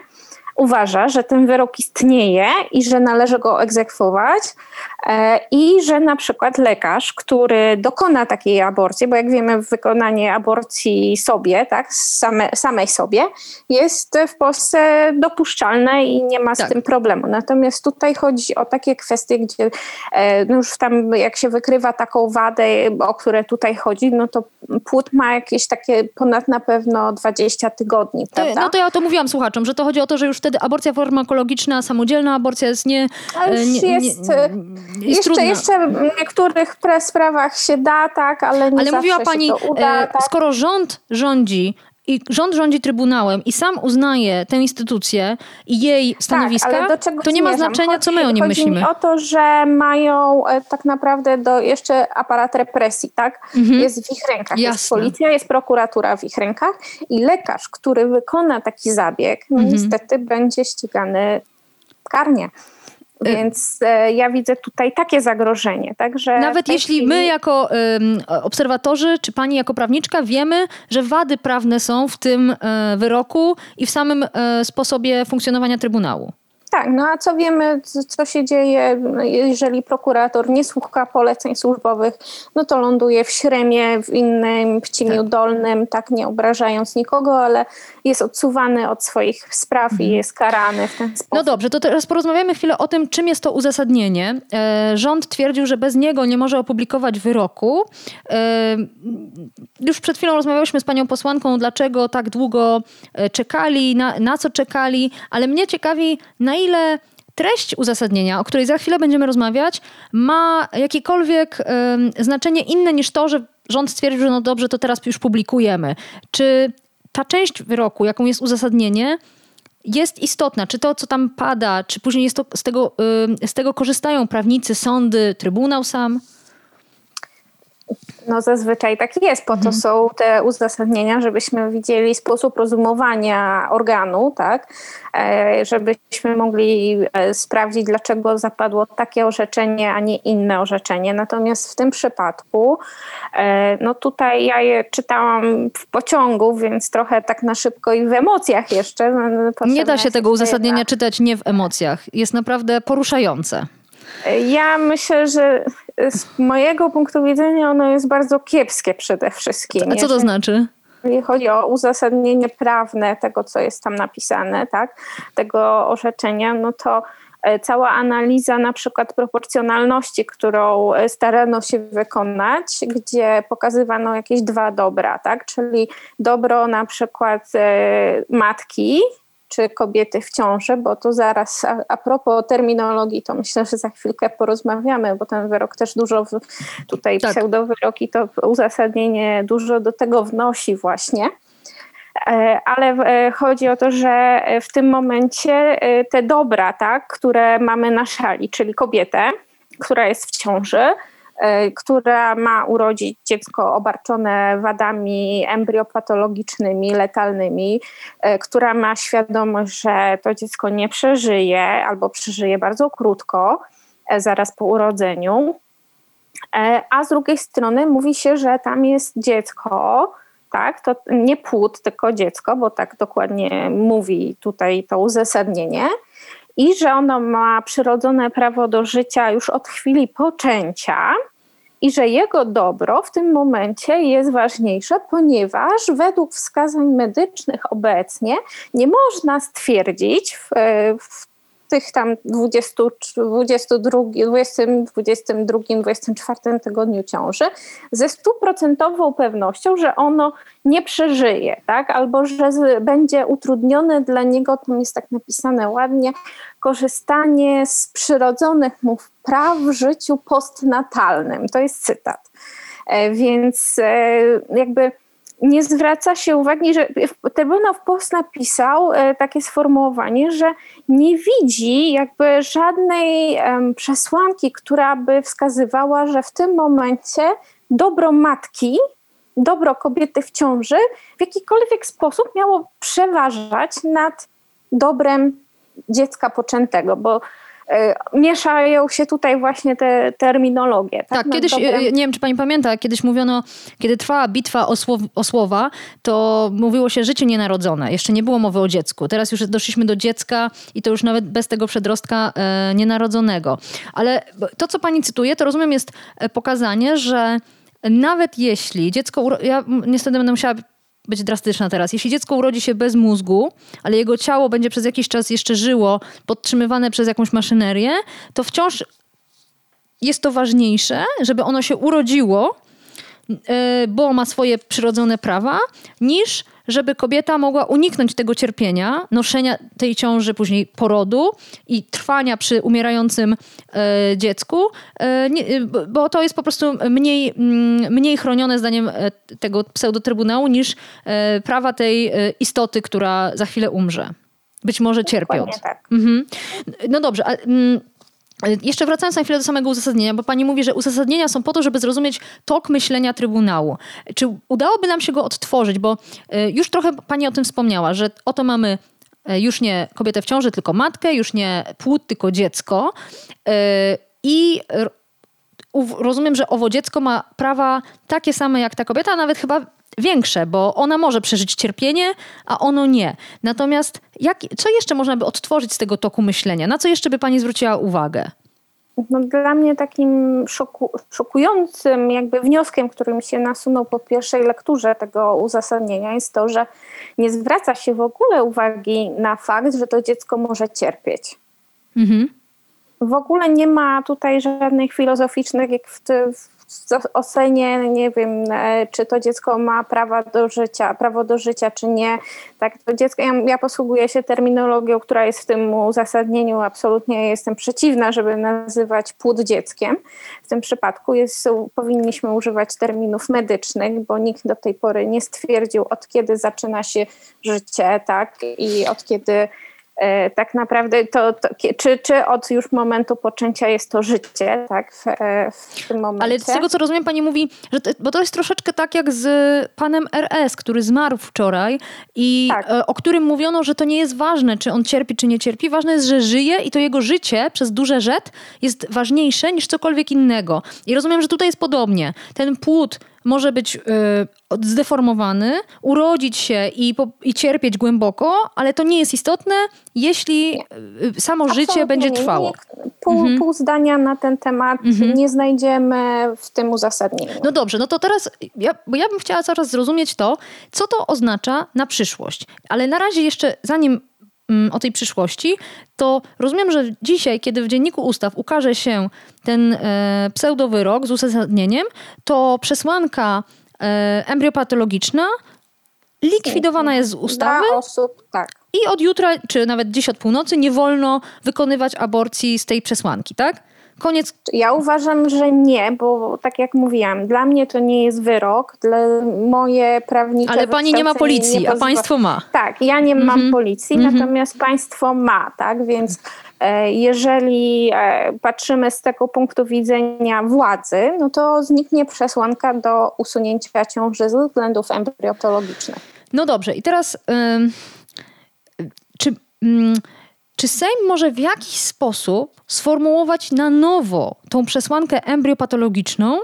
uważa, że ten wyrok istnieje i że należy go egzekwować i że na przykład lekarz, który dokona takiej aborcji, bo jak wiemy wykonanie aborcji sobie, tak, same, samej sobie jest w Polsce dopuszczalne i nie ma z tak. tym problemu. Natomiast tutaj chodzi o takie kwestie, gdzie e, no już tam jak się wykrywa taką wadę, o które tutaj chodzi, no to płód ma jakieś takie ponad na pewno 20 tygodni, prawda? No to ja to mówiłam słuchaczom, że to chodzi o to, że już wtedy aborcja farmakologiczna, samodzielna aborcja jest nie. E, nie, jest, nie, jest jeszcze, jeszcze w niektórych sprawach się da, tak, ale nie Ale mówiła pani, uda, e, tak? skoro rząd rządzi, i rząd rządzi Trybunałem i sam uznaje tę instytucję i jej stanowiska, tak, to nie ma znaczenia, co my o nim chodzi myślimy. Chodzi o to, że mają e, tak naprawdę do jeszcze aparat represji, tak? Mhm. Jest w ich rękach. Jasne. Jest policja, jest prokuratura w ich rękach i lekarz, który wykona taki zabieg, no mhm. niestety będzie ścigany karnie. Y, Więc e, ja widzę tutaj takie zagrożenie. Także Nawet jeśli chwili... my jako obserwatorzy, czy pani jako prawniczka wiemy, że wady prawne są w tym e, wyroku i w samym e, sposobie funkcjonowania Trybunału. Tak, no a co wiemy, co się dzieje, jeżeli prokurator nie słucha poleceń służbowych, no to ląduje w śremie, w innym pcimiu tak. dolnym, tak nie obrażając nikogo, ale jest odsuwany od swoich spraw mhm. i jest karany w ten sposób. No dobrze, to teraz porozmawiamy chwilę o tym, czym jest to uzasadnienie. E, rząd twierdził, że bez niego nie może opublikować wyroku. E, już przed chwilą rozmawialiśmy z panią posłanką, dlaczego tak długo e, czekali, na, na co czekali, ale mnie ciekawi, na ile ile treść uzasadnienia, o której za chwilę będziemy rozmawiać, ma jakiekolwiek znaczenie inne niż to, że rząd stwierdził, że no dobrze, to teraz już publikujemy. Czy ta część wyroku, jaką jest uzasadnienie, jest istotna? Czy to, co tam pada, czy później to, z, tego, z tego korzystają prawnicy, sądy, trybunał sam? No zazwyczaj tak jest, po to mhm. są te uzasadnienia, żebyśmy widzieli sposób rozumowania organu, tak, e, żebyśmy mogli e, sprawdzić, dlaczego zapadło takie orzeczenie, a nie inne orzeczenie. Natomiast w tym przypadku, e, no tutaj ja je czytałam w pociągu, więc trochę tak na szybko i w emocjach jeszcze. Nie da się tego uzasadnienia czytać nie w emocjach. Jest naprawdę poruszające. Ja myślę, że z mojego punktu widzenia ono jest bardzo kiepskie przede wszystkim. A co to znaczy? Jeżeli chodzi o uzasadnienie prawne tego, co jest tam napisane, tak, tego orzeczenia, no to e, cała analiza na przykład proporcjonalności, którą e, starano się wykonać, gdzie pokazywano jakieś dwa dobra, tak? czyli dobro na przykład e, matki, czy kobiety w ciąży, bo to zaraz a, a propos terminologii, to myślę, że za chwilkę porozmawiamy, bo ten wyrok też dużo w, tutaj tak. pseudowyroki to uzasadnienie dużo do tego wnosi właśnie. E, ale e, chodzi o to, że w tym momencie e, te dobra, tak, które mamy na szali, czyli kobietę, która jest w ciąży, która ma urodzić dziecko obarczone wadami embriopatologicznymi, letalnymi, e, która ma świadomość, że to dziecko nie przeżyje albo przeżyje bardzo krótko, e, zaraz po urodzeniu. A z drugiej strony mówi się, że tam jest dziecko, tak, to nie płód, tylko dziecko, bo tak dokładnie mówi tutaj to uzasadnienie i że ono ma przyrodzone prawo do życia już od chwili poczęcia i że jego dobro w tym momencie jest ważniejsze, ponieważ według wskazań medycznych obecnie nie można stwierdzić w, w tych tam 20, 22, 20, 22, 24 tygodniu ciąży ze stuprocentową pewnością, że ono nie przeżyje, tak? albo że będzie utrudnione dla niego, tam jest tak napisane ładnie, korzystanie z przyrodzonych mu praw w życiu postnatalnym. To jest cytat. E, więc e, jakby nie zwraca się uwagi, że Trybunał w Post napisał e, takie sformułowanie, że nie widzi jakby żadnej przesłanki, która by wskazywała, że w tym momencie dobro matki, dobro kobiety w ciąży w jakikolwiek sposób miało przeważać nad dobrem dziecka poczętego, bo mieszają się tutaj właśnie te terminologie. Tak, tak kiedyś, dobrem... nie wiem czy pani pamięta, kiedyś mówiono, kiedy trwała bitwa o, słow, o słowa, to mówiło się życie nienarodzone. Jeszcze nie było mowy o dziecku. Teraz już doszliśmy do dziecka i to już nawet bez tego przedrostka e, nienarodzonego. Ale to, co pani cytuje, to rozumiem jest e, pokazanie, że nawet jeśli dziecko, ja niestety będę musiała być drastyczna teraz. Jeśli dziecko urodzi się bez mózgu, ale jego ciało będzie przez jakiś czas jeszcze żyło, podtrzymywane przez jakąś maszynerię, to wciąż jest to ważniejsze, żeby ono się urodziło, e, bo ma swoje przyrodzone prawa, niż żeby kobieta mogła uniknąć tego cierpienia, noszenia tej ciąży, później porodu i trwania przy umierającym e, dziecku, e, nie, bo to jest po prostu mniej, mm, mniej chronione zdaniem e, tego pseudotrybunału niż e, prawa tej e, istoty, która za chwilę umrze. Być może cierpiąc. Tak. Mhm. No dobrze, a, mm, jeszcze wracając na chwilę do samego uzasadnienia, bo pani mówi, że uzasadnienia są po to, żeby zrozumieć tok myślenia Trybunału. Czy udałoby nam się go odtworzyć? Bo e, już trochę pani o tym wspomniała, że oto mamy e, już nie kobietę w ciąży, tylko matkę, już nie płód, tylko dziecko. E, I rozumiem, że owo dziecko ma prawa takie same jak ta kobieta, a nawet chyba większe, bo ona może przeżyć cierpienie, a ono nie. Natomiast jak, co jeszcze można by odtworzyć z tego toku myślenia? Na co jeszcze by Pani zwróciła uwagę? No, dla mnie takim szoku, szokującym jakby wnioskiem, który mi się nasunął po pierwszej lekturze tego uzasadnienia jest to, że nie zwraca się w ogóle uwagi na fakt, że to dziecko może cierpieć. Mhm. W ogóle nie ma tutaj żadnych filozoficznych, jak w, w ocenie, nie wiem, e, czy to dziecko ma prawa do życia, prawo do życia, czy nie. Tak, to dziecko, ja, ja posługuję się terminologią, która jest w tym uzasadnieniu, absolutnie jestem przeciwna, żeby nazywać płód dzieckiem. W tym przypadku jest, powinniśmy używać terminów medycznych, bo nikt do tej pory nie stwierdził, od kiedy zaczyna się życie, tak, i od kiedy tak naprawdę to, to, czy, czy od już momentu poczęcia jest to życie, tak, w, e, w, tym momencie. Ale z tego, co rozumiem, pani mówi, że to, bo to jest troszeczkę tak jak z panem RS, który zmarł wczoraj i tak. E, o którym mówiono, że to nie jest ważne, czy on cierpi, czy nie cierpi. Ważne jest, że żyje i to jego życie przez duże rzet jest ważniejsze niż cokolwiek innego. I rozumiem, że tutaj jest podobnie. Ten płód może być y, zdeformowany, urodzić się i, i cierpieć głęboko, ale to nie jest istotne, jeśli y, samo Absolutnie życie będzie trwało. Pół, mhm. pół zdania na ten temat mhm. nie znajdziemy w tym uzasadnieniu. No dobrze, no to teraz ja, bo ja bym chciała coraz zrozumieć to, co to oznacza na przyszłość. Ale na razie jeszcze zanim o tej przyszłości, to rozumiem, że dzisiaj, kiedy w Dzienniku Ustaw ukaże się ten e, pseudowyrok z uzasadnieniem, to przesłanka e, embriopatologiczna likwidowana jest z ustawy. Dla osób, tak. I od jutra, czy nawet dziś od północy, nie wolno wykonywać aborcji z tej przesłanki, tak? Koniec. Ja uważam, że nie, bo tak jak mówiłam, dla mnie to nie jest wyrok, dla moje prawnicze Ale pani nie ma policji, nie a państwo ma. Tak, ja nie mam mm -hmm. policji, mm -hmm. natomiast państwo ma, tak, więc e, jeżeli e, patrzymy z tego punktu widzenia władzy, no to zniknie przesłanka do usunięcia ciąży ze względów embryopatologicznych. No dobrze, i teraz czy... Czy Sejm może w jakiś sposób sformułować na nowo tą przesłankę embryopatologiczną,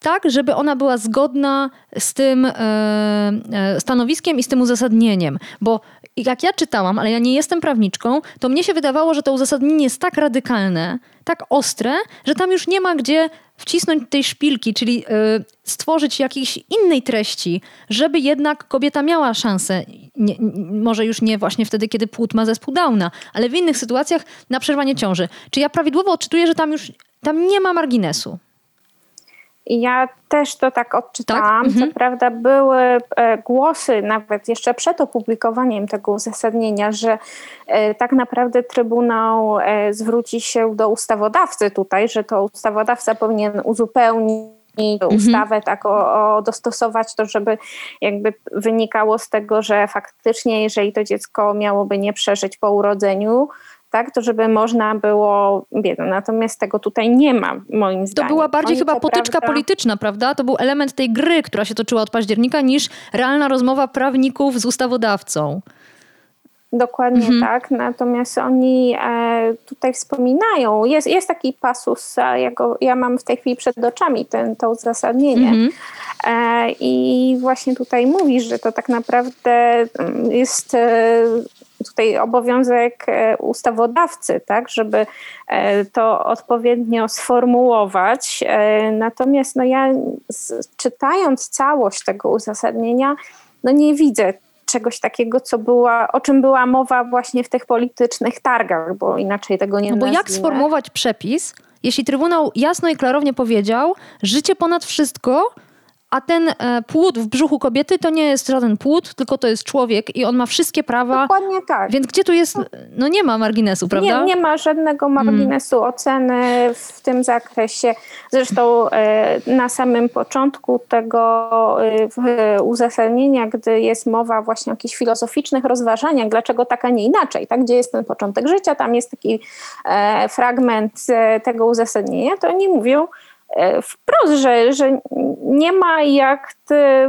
tak, żeby ona była zgodna z tym e, e, stanowiskiem i z tym uzasadnieniem. Bo jak ja czytałam, ale ja nie jestem prawniczką, to mnie się wydawało, że to uzasadnienie jest tak radykalne, tak ostre, że tam już nie ma gdzie wcisnąć tej szpilki, czyli e, stworzyć jakiejś innej treści, żeby jednak kobieta miała szansę, nie, może już nie właśnie wtedy, kiedy płód ma zespół Downa, ale w innych sytuacjach na przerwanie ciąży. Czy ja prawidłowo odczytuję, że tam już tam nie ma marginesu? Ja też to tak odczytałam. Tak? Mhm. Co prawda były e, głosy nawet jeszcze przed opublikowaniem tego uzasadnienia, że e, tak naprawdę Trybunał e, zwróci się do ustawodawcy tutaj, że to ustawodawca powinien uzupełnić. Ustawę tak o, o, dostosować to, żeby jakby wynikało z tego, że faktycznie jeżeli to dziecko miałoby nie przeżyć po urodzeniu, tak, to żeby można było biedę. Natomiast tego tutaj nie ma, moim zdaniem. To była bardziej Oni chyba potyczka prawda... polityczna, prawda? To był element tej gry, która się toczyła od października, niż realna rozmowa prawników z ustawodawcą. Dokładnie mhm. tak, natomiast oni e, tutaj wspominają, jest, jest taki pasus, ja, go, ja mam w tej chwili przed oczami ten, to uzasadnienie mhm. e, i właśnie tutaj mówi, że to tak naprawdę mm, jest e, tutaj obowiązek e, ustawodawcy, tak, żeby e, to odpowiednio sformułować. E, natomiast no ja czytając całość tego uzasadnienia, no nie widzę czegoś takiego, co była, o czym była mowa właśnie w tych politycznych targach, bo inaczej tego nie No bo jak sformułować przepis, jeśli Trybunał jasno i klarownie powiedział, życie ponad wszystko, a ten e, płód w brzuchu kobiety to nie jest żaden płód, tylko to jest człowiek i on ma wszystkie prawa. Dokładnie tak. Więc gdzie tu jest, no nie ma marginesu, prawda? Nie, nie ma żadnego mm. marginesu mm. oceny w tym zakresie. Zresztą e, na samym początku tego e, uzasadnienia, gdy jest mowa właśnie o jakichś filozoficznych rozważaniach, dlaczego tak, a nie inaczej, tak? gdzie jest ten początek życia, tam jest taki fragment tego uzasadnienia, to oni mówią, wprost, że, że nie ma jak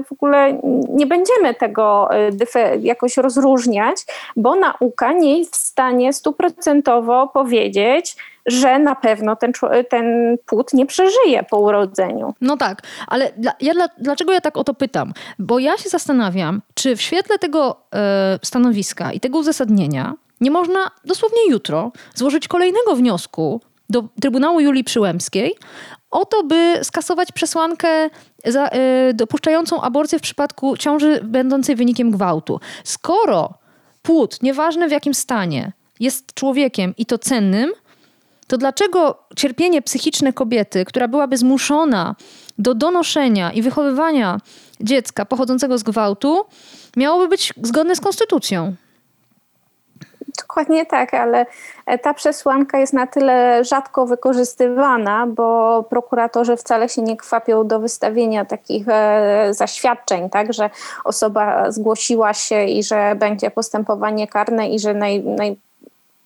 w ogóle nie będziemy tego e, jakoś rozróżniać, bo nauka nie jest w stanie stuprocentowo powiedzieć, że na pewno ten, ten płód nie przeżyje po urodzeniu. No tak, ale dla, ja, dla, dlaczego ja tak o to pytam? Bo ja się zastanawiam, czy w świetle tego e, stanowiska i tego uzasadnienia nie można dosłownie jutro złożyć kolejnego wniosku do Trybunału Julii Przyłębskiej o to, by skasować przesłankę za, y, dopuszczającą aborcję w przypadku ciąży będącej wynikiem gwałtu. Skoro płód, nieważne w jakim stanie, jest człowiekiem i to cennym, to dlaczego cierpienie psychiczne kobiety, która byłaby zmuszona do donoszenia i wychowywania dziecka pochodzącego z gwałtu, miałoby być zgodne z konstytucją? Dokładnie tak, ale ta przesłanka jest na tyle rzadko wykorzystywana, bo prokuratorzy wcale się nie kwapią do wystawienia takich e, zaświadczeń, tak, że osoba zgłosiła się i że będzie postępowanie karne i że naj,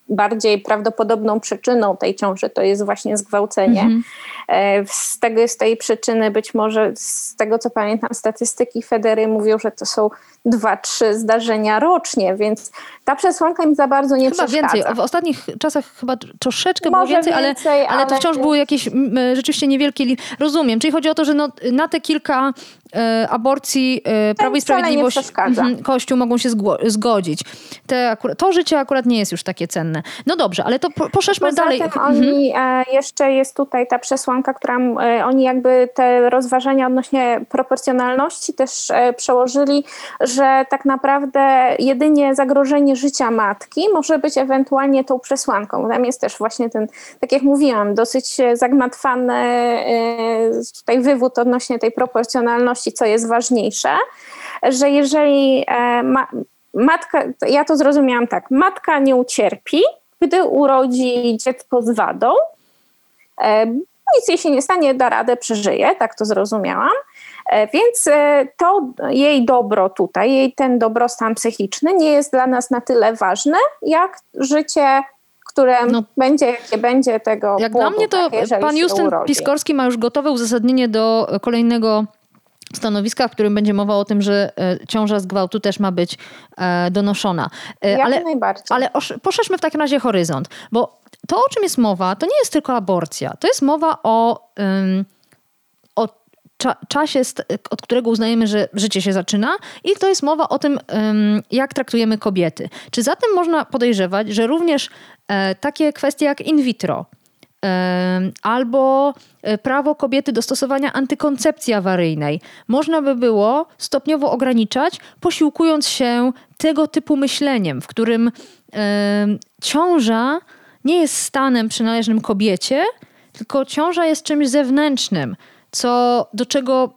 najbardziej prawdopodobną przyczyną tej ciąży to jest właśnie zgwałcenie. Mhm. E, z, tego, z tej przyczyny być może, z tego co pamiętam, statystyki Federy mówią, że to są dwa, trzy zdarzenia rocznie, więc ta przesłanka im za bardzo nie chyba przeszkadza. więcej. W ostatnich czasach chyba troszeczkę Może było więcej, więcej ale, ale, ale, to wciąż były jakieś rzeczywiście niewielkie... Rozumiem, czyli chodzi o to, że no, na te kilka aborcji e, Prawo i Sprawiedliwość mhm, Kościół mogą się zgodzić. Te, to życie akurat nie jest już takie cenne. No dobrze, ale to po, poszerzmy Poza dalej. Tym mhm. oni, e, jeszcze jest tutaj ta przesłanka, która e, oni jakby te rozważania odnośnie proporcjonalności też e, przełożyli, że tak naprawdę jedynie zagrożenie życia matki może być ewentualnie tą przesłanką. Tam jest też właśnie ten, tak jak mówiłam, dosyć zagmatwany e, tutaj wywód odnośnie tej proporcjonalności, co jest ważniejsze, że jeżeli e, ma, matka, ja to zrozumiałam tak, matka nie ucierpi, gdy urodzi dziecko z wadą, e, nic jej się nie stanie, da radę, przeżyje, tak to zrozumiałam. E, więc to jej dobro tutaj, jej ten dobrostan psychiczny nie jest dla nas na tyle ważny, jak życie które no, będzie, jakie będzie tego. Jak płodu, dla mnie to tak, pan Justyn Piskorski ma już gotowe uzasadnienie do kolejnego stanowiska, w którym będzie mowa o tym, że e, ciąża z gwałtu też ma być donoszona. Jak ale, najbardziej. Ale poszerzmy w takim razie horyzont, bo to, o czym jest mowa, to nie jest tylko aborcja. To jest mowa o, um, o cza czasie, od którego uznajemy, że życie się zaczyna, i to jest mowa o tym, jak traktujemy kobiety. Czy zatem można podejrzewać, że również e, takie kwestie jak in vitro, albo e, prawo kobiety do stosowania antykoncepcji awaryjnej można by było stopniowo ograniczać, posiłkując się tego typu myśleniem, w którym ciąża nie jest stanem przynależnym kobiecie, tylko ciąża jest czymś zewnętrznym, co, do czego,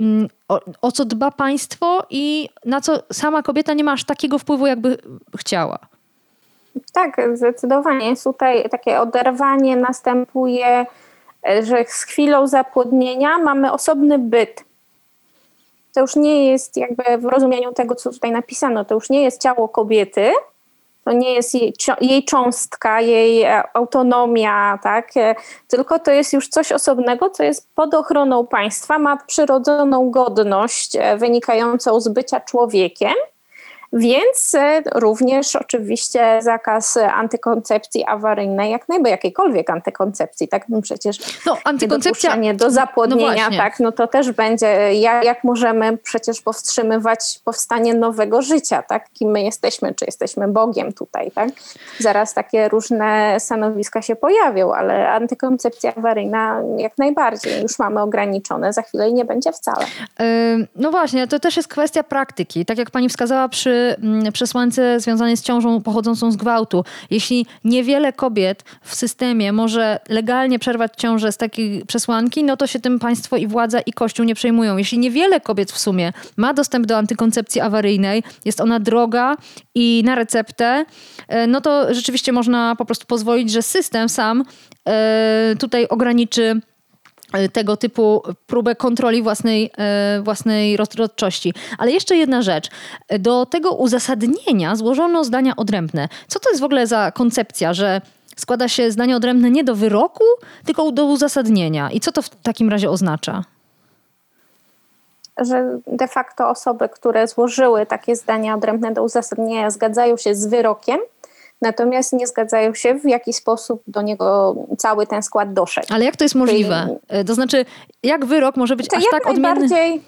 mm, o, o co dba państwo i na co sama kobieta nie ma aż takiego wpływu, jakby chciała. Tak, zdecydowanie. Tutaj takie oderwanie następuje, e, że z chwilą zapłodnienia mamy osobny byt. To już nie jest jakby w rozumieniu tego, co tutaj napisano, to już nie jest ciało kobiety, to nie jest jej, jej cząstka, jej e, autonomia, tak? E, tylko to jest już coś osobnego, co jest pod ochroną państwa, ma przyrodzoną godność wynikającą z bycia człowiekiem więc e, również oczywiście zakaz antykoncepcji awaryjnej, jak najbardziej jakiejkolwiek antykoncepcji, tak? No przecież no, antykoncepcja nie do zapłodnienia, no tak? No to też będzie, jak, jak możemy przecież powstrzymywać powstanie nowego życia, tak? Kim my jesteśmy, czy jesteśmy Bogiem tutaj, tak? Zaraz takie różne stanowiska się pojawią, ale antykoncepcja awaryjna jak najbardziej już mamy ograniczone, za chwilę i nie będzie wcale. No właśnie, to też jest kwestia praktyki. Tak jak pani wskazała przy Mm, przesłance związanej z ciążą pochodzącą z gwałtu. Jeśli niewiele kobiet w systemie może legalnie przerwać ciążę z takiej przesłanki, no to się tym państwo i władza i kościół nie przejmują. Jeśli niewiele kobiet w sumie ma dostęp do antykoncepcji awaryjnej, jest ona droga i na receptę, e, no to rzeczywiście można po prostu pozwolić, że system sam e, tutaj ograniczy tego typu próbę kontroli własnej, e, własnej rozrodczości. Ale jeszcze jedna rzecz. Do tego uzasadnienia złożono zdania odrębne. Co to jest w ogóle za koncepcja, że składa się zdanie odrębne nie do wyroku, tylko do uzasadnienia? I co to w takim razie oznacza? Że de facto osoby, które złożyły takie zdania odrębne do uzasadnienia, zgadzają się z wyrokiem, natomiast nie zgadzają się, w jaki sposób do niego cały ten skład doszedł. Ale jak to jest możliwe? Czyli, to znaczy, jak wyrok może być aż tak odmienny?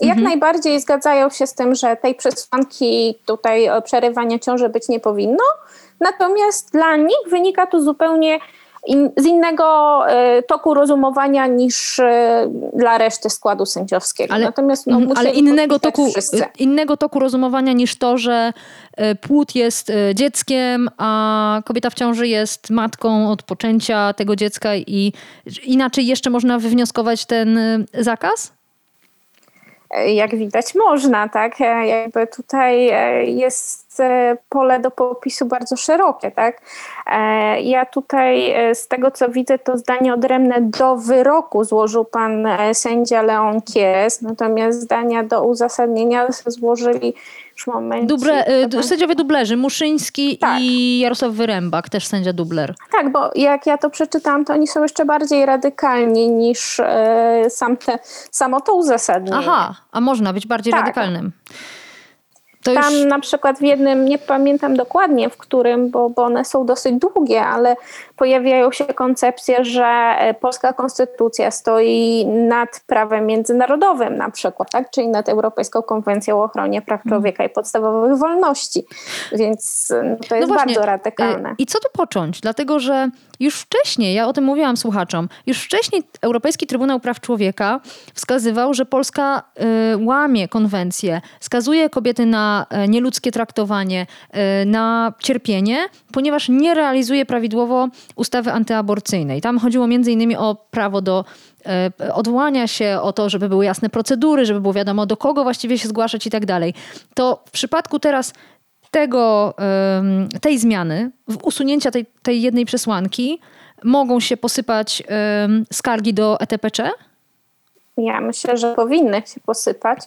Jak mhm. najbardziej zgadzają się z tym, że tej przesłanki tutaj przerywania ciąży być nie powinno, natomiast dla nich wynika tu zupełnie in, z innego y, toku rozumowania niż y, dla reszty składu sędziowskiego. Ale, Natomiast no, ale innego, toku, innego toku rozumowania niż to, że y, płód jest dzieckiem, a kobieta w ciąży jest matką od poczęcia tego dziecka i inaczej jeszcze można wywnioskować ten zakaz? Jak widać można, tak? Jakby tutaj jest E, pole do popisu bardzo szerokie, tak? E, ja tutaj e, z tego co widzę, to zdanie odrębne do wyroku złożył pan sędzia Leon Kies, natomiast zdania do uzasadnienia złożyli już momencie. Duble, sędziowie dublerzy, Muszyński tak. i Jarosław Wyrębak, też sędzia dubler. Tak, bo jak ja to przeczytałam, to oni są jeszcze bardziej radykalni niż sam te, samo to uzasadnienie. Aha, a można być bardziej tak. radykalnym. To Tam już... na przykład w jednym, nie pamiętam dokładnie w którym, bo, bo one są dosyć długie, ale pojawiają się koncepcje, że e, polska konstytucja stoi nad prawem międzynarodowym na przykład, tak? czyli nad Europejską Konwencją o ochronie praw mhm. człowieka i podstawowych wolności. Więc no, to jest no bardzo radykalne. E, I co tu począć? Dlatego, że już wcześniej, ja o tym mówiłam słuchaczom, już wcześniej Europejski Trybunał Praw Człowieka wskazywał, że Polska łamie konwencję, skazuje kobiety na nieludzkie traktowanie, na cierpienie, ponieważ nie realizuje prawidłowo ustawy antyaborcyjnej. Tam chodziło między innymi o prawo do odwołania się, o to, żeby były jasne procedury, żeby było wiadomo, do kogo właściwie się zgłaszać i tak dalej. To w przypadku teraz tego, tej zmiany, usunięcia tej, tej jednej przesłanki, mogą się posypać skargi do ETPC? Ja myślę, że powinny się posypać.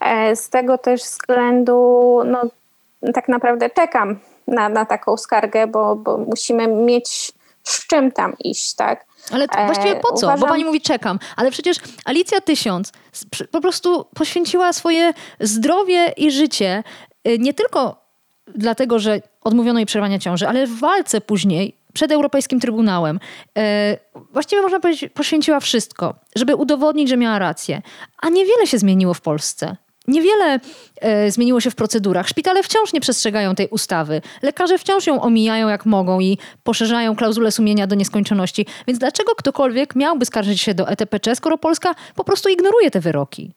E, z tego też względu, no, tak naprawdę czekam na, na taką skargę, bo, bo musimy mieć z czym tam iść, tak? Ale to właściwie po co? Uważam... Bo pani mówi czekam. Ale przecież Alicja Tysiąc po prostu poświęciła swoje zdrowie i życie y, nie tylko dlatego, że odmówiono jej przerwania ciąży, ale w walce później przed Europejskim Trybunałem. E, właściwie można powiedzieć, poświęciła wszystko, żeby udowodnić, że miała rację. A niewiele się zmieniło w Polsce. Niewiele e, zmieniło się w procedurach. Szpitale wciąż nie przestrzegają tej ustawy. Lekarze wciąż ją omijają jak mogą i poszerzają klauzulę sumienia do nieskończoności. Więc dlaczego ktokolwiek miałby skarżyć się do ETPC, skoro Polska po prostu ignoruje te wyroki?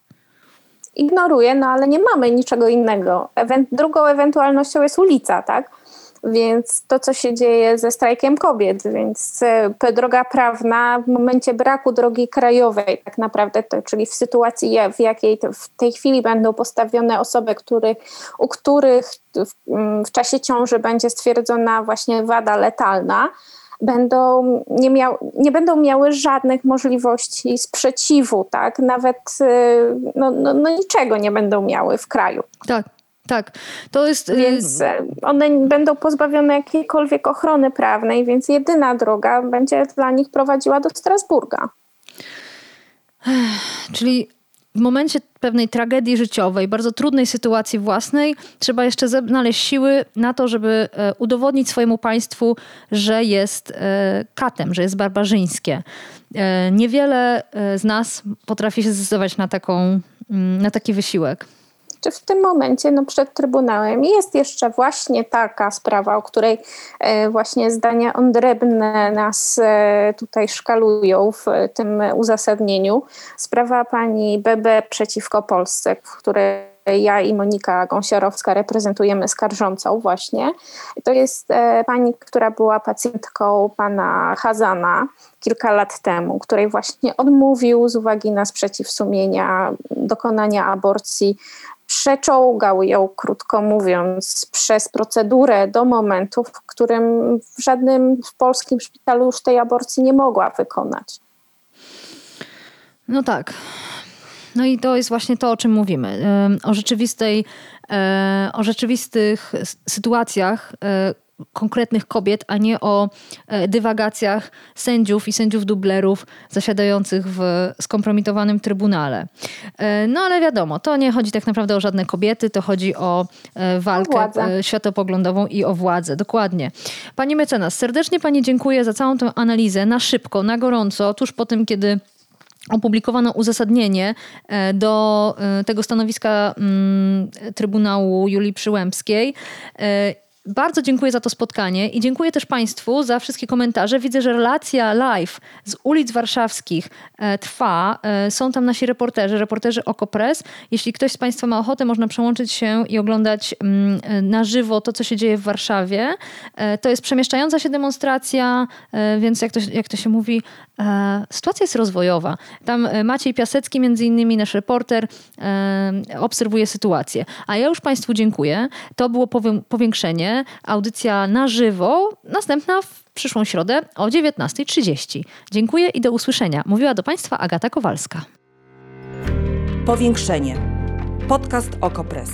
Ignoruje, no ale nie mamy niczego innego. Ewen- drugą ewentualnością jest ulica, tak? Więc to, co się dzieje ze strajkiem kobiet, więc e, droga prawna w momencie braku drogi krajowej, tak naprawdę, to, czyli w sytuacji, w jakiej w tej chwili będą postawione osoby, który, u których w, mm, w czasie ciąży będzie stwierdzona właśnie wada letalna, będą nie, miał, nie będą miały żadnych możliwości sprzeciwu, tak? Nawet e, no, no, no niczego nie będą miały w kraju. Tak. Tak, to jest. Y, więc e, one będą pozbawione jakiejkolwiek ochrony prawnej, więc jedyna droga będzie dla nich prowadziła do Strasburga. Czyli w momencie pewnej tragedii życiowej, bardzo trudnej sytuacji własnej, trzeba jeszcze znaleźć siły na to, żeby e, udowodnić swojemu państwu, że jest e, katem, że jest barbarzyńskie. Niewiele z nas potrafi się zdecydować na, taką, mm, na taki wysiłek czy w tym momencie no, przed Trybunałem jest jeszcze właśnie taka sprawa, o której e, właśnie zdania odrębne nas e, tutaj szkalują w tym uzasadnieniu. Sprawa pani BB przeciwko Polsce, w której ja i Monika Gąsiorowska reprezentujemy skarżącą właśnie. To jest e, pani, która była pacjentką pana Hazana kilka lat temu, której właśnie odmówił z uwagi na sprzeciw sumienia dokonania aborcji przeczołgał ją, krótko mówiąc, przez procedurę do momentu, w którym w żadnym polskim szpitalu już tej aborcji nie mogła wykonać. No tak. No i to jest właśnie to, o czym mówimy. O rzeczywistej, e, o rzeczywistych sytuacjach, e, konkretnych kobiet, a nie o e, dywagacjach sędziów i sędziów dublerów zasiadających w skompromitowanym trybunale. E, no ale wiadomo, to nie chodzi tak naprawdę o żadne kobiety, to chodzi o e, walkę o światopoglądową i o władzę. Dokładnie. Pani mecenas, serdecznie Pani dziękuję za całą tę analizę na szybko, na gorąco, tuż po tym, kiedy opublikowano uzasadnienie do tego stanowiska mm, Trybunału Julii Przyłębskiej bardzo dziękuję za to spotkanie i dziękuję też Państwu za wszystkie komentarze. Widzę, że relacja live z ulic warszawskich e, trwa. E, są tam nasi reporterzy, reporterzy Okopres. Jeśli ktoś z Państwa ma ochotę, można przełączyć się i oglądać mm, e, na żywo to, co się dzieje w Warszawie. To jest przemieszczająca się demonstracja, więc jak to, jak to się mówi, sytuacja jest rozwojowa. Tam Maciej Piasecki, między innymi nasz reporter, obserwuje sytuację. A ja już Państwu dziękuję. To było powiększenie audycja na żywo, następna w przyszłą środę o 19.30. Dziękuję i do usłyszenia. Mówiła do Państwa Agata Kowalska. Powiększenie. Podcast Okopres.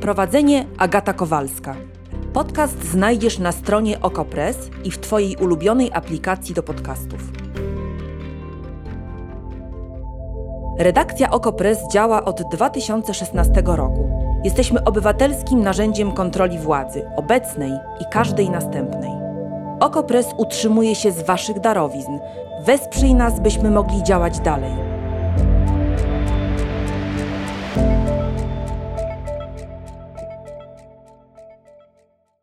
Prowadzenie Agata Kowalska. Podcast znajdziesz na stronie Okopres i w Twojej ulubionej aplikacji do podcastów. Redakcja Okopres działa od 2016 roku. Jesteśmy obywatelskim narzędziem kontroli władzy, obecnej i każdej następnej. Okopres utrzymuje się z Waszych darowizn. Wesprzyj nas, byśmy mogli działać dalej.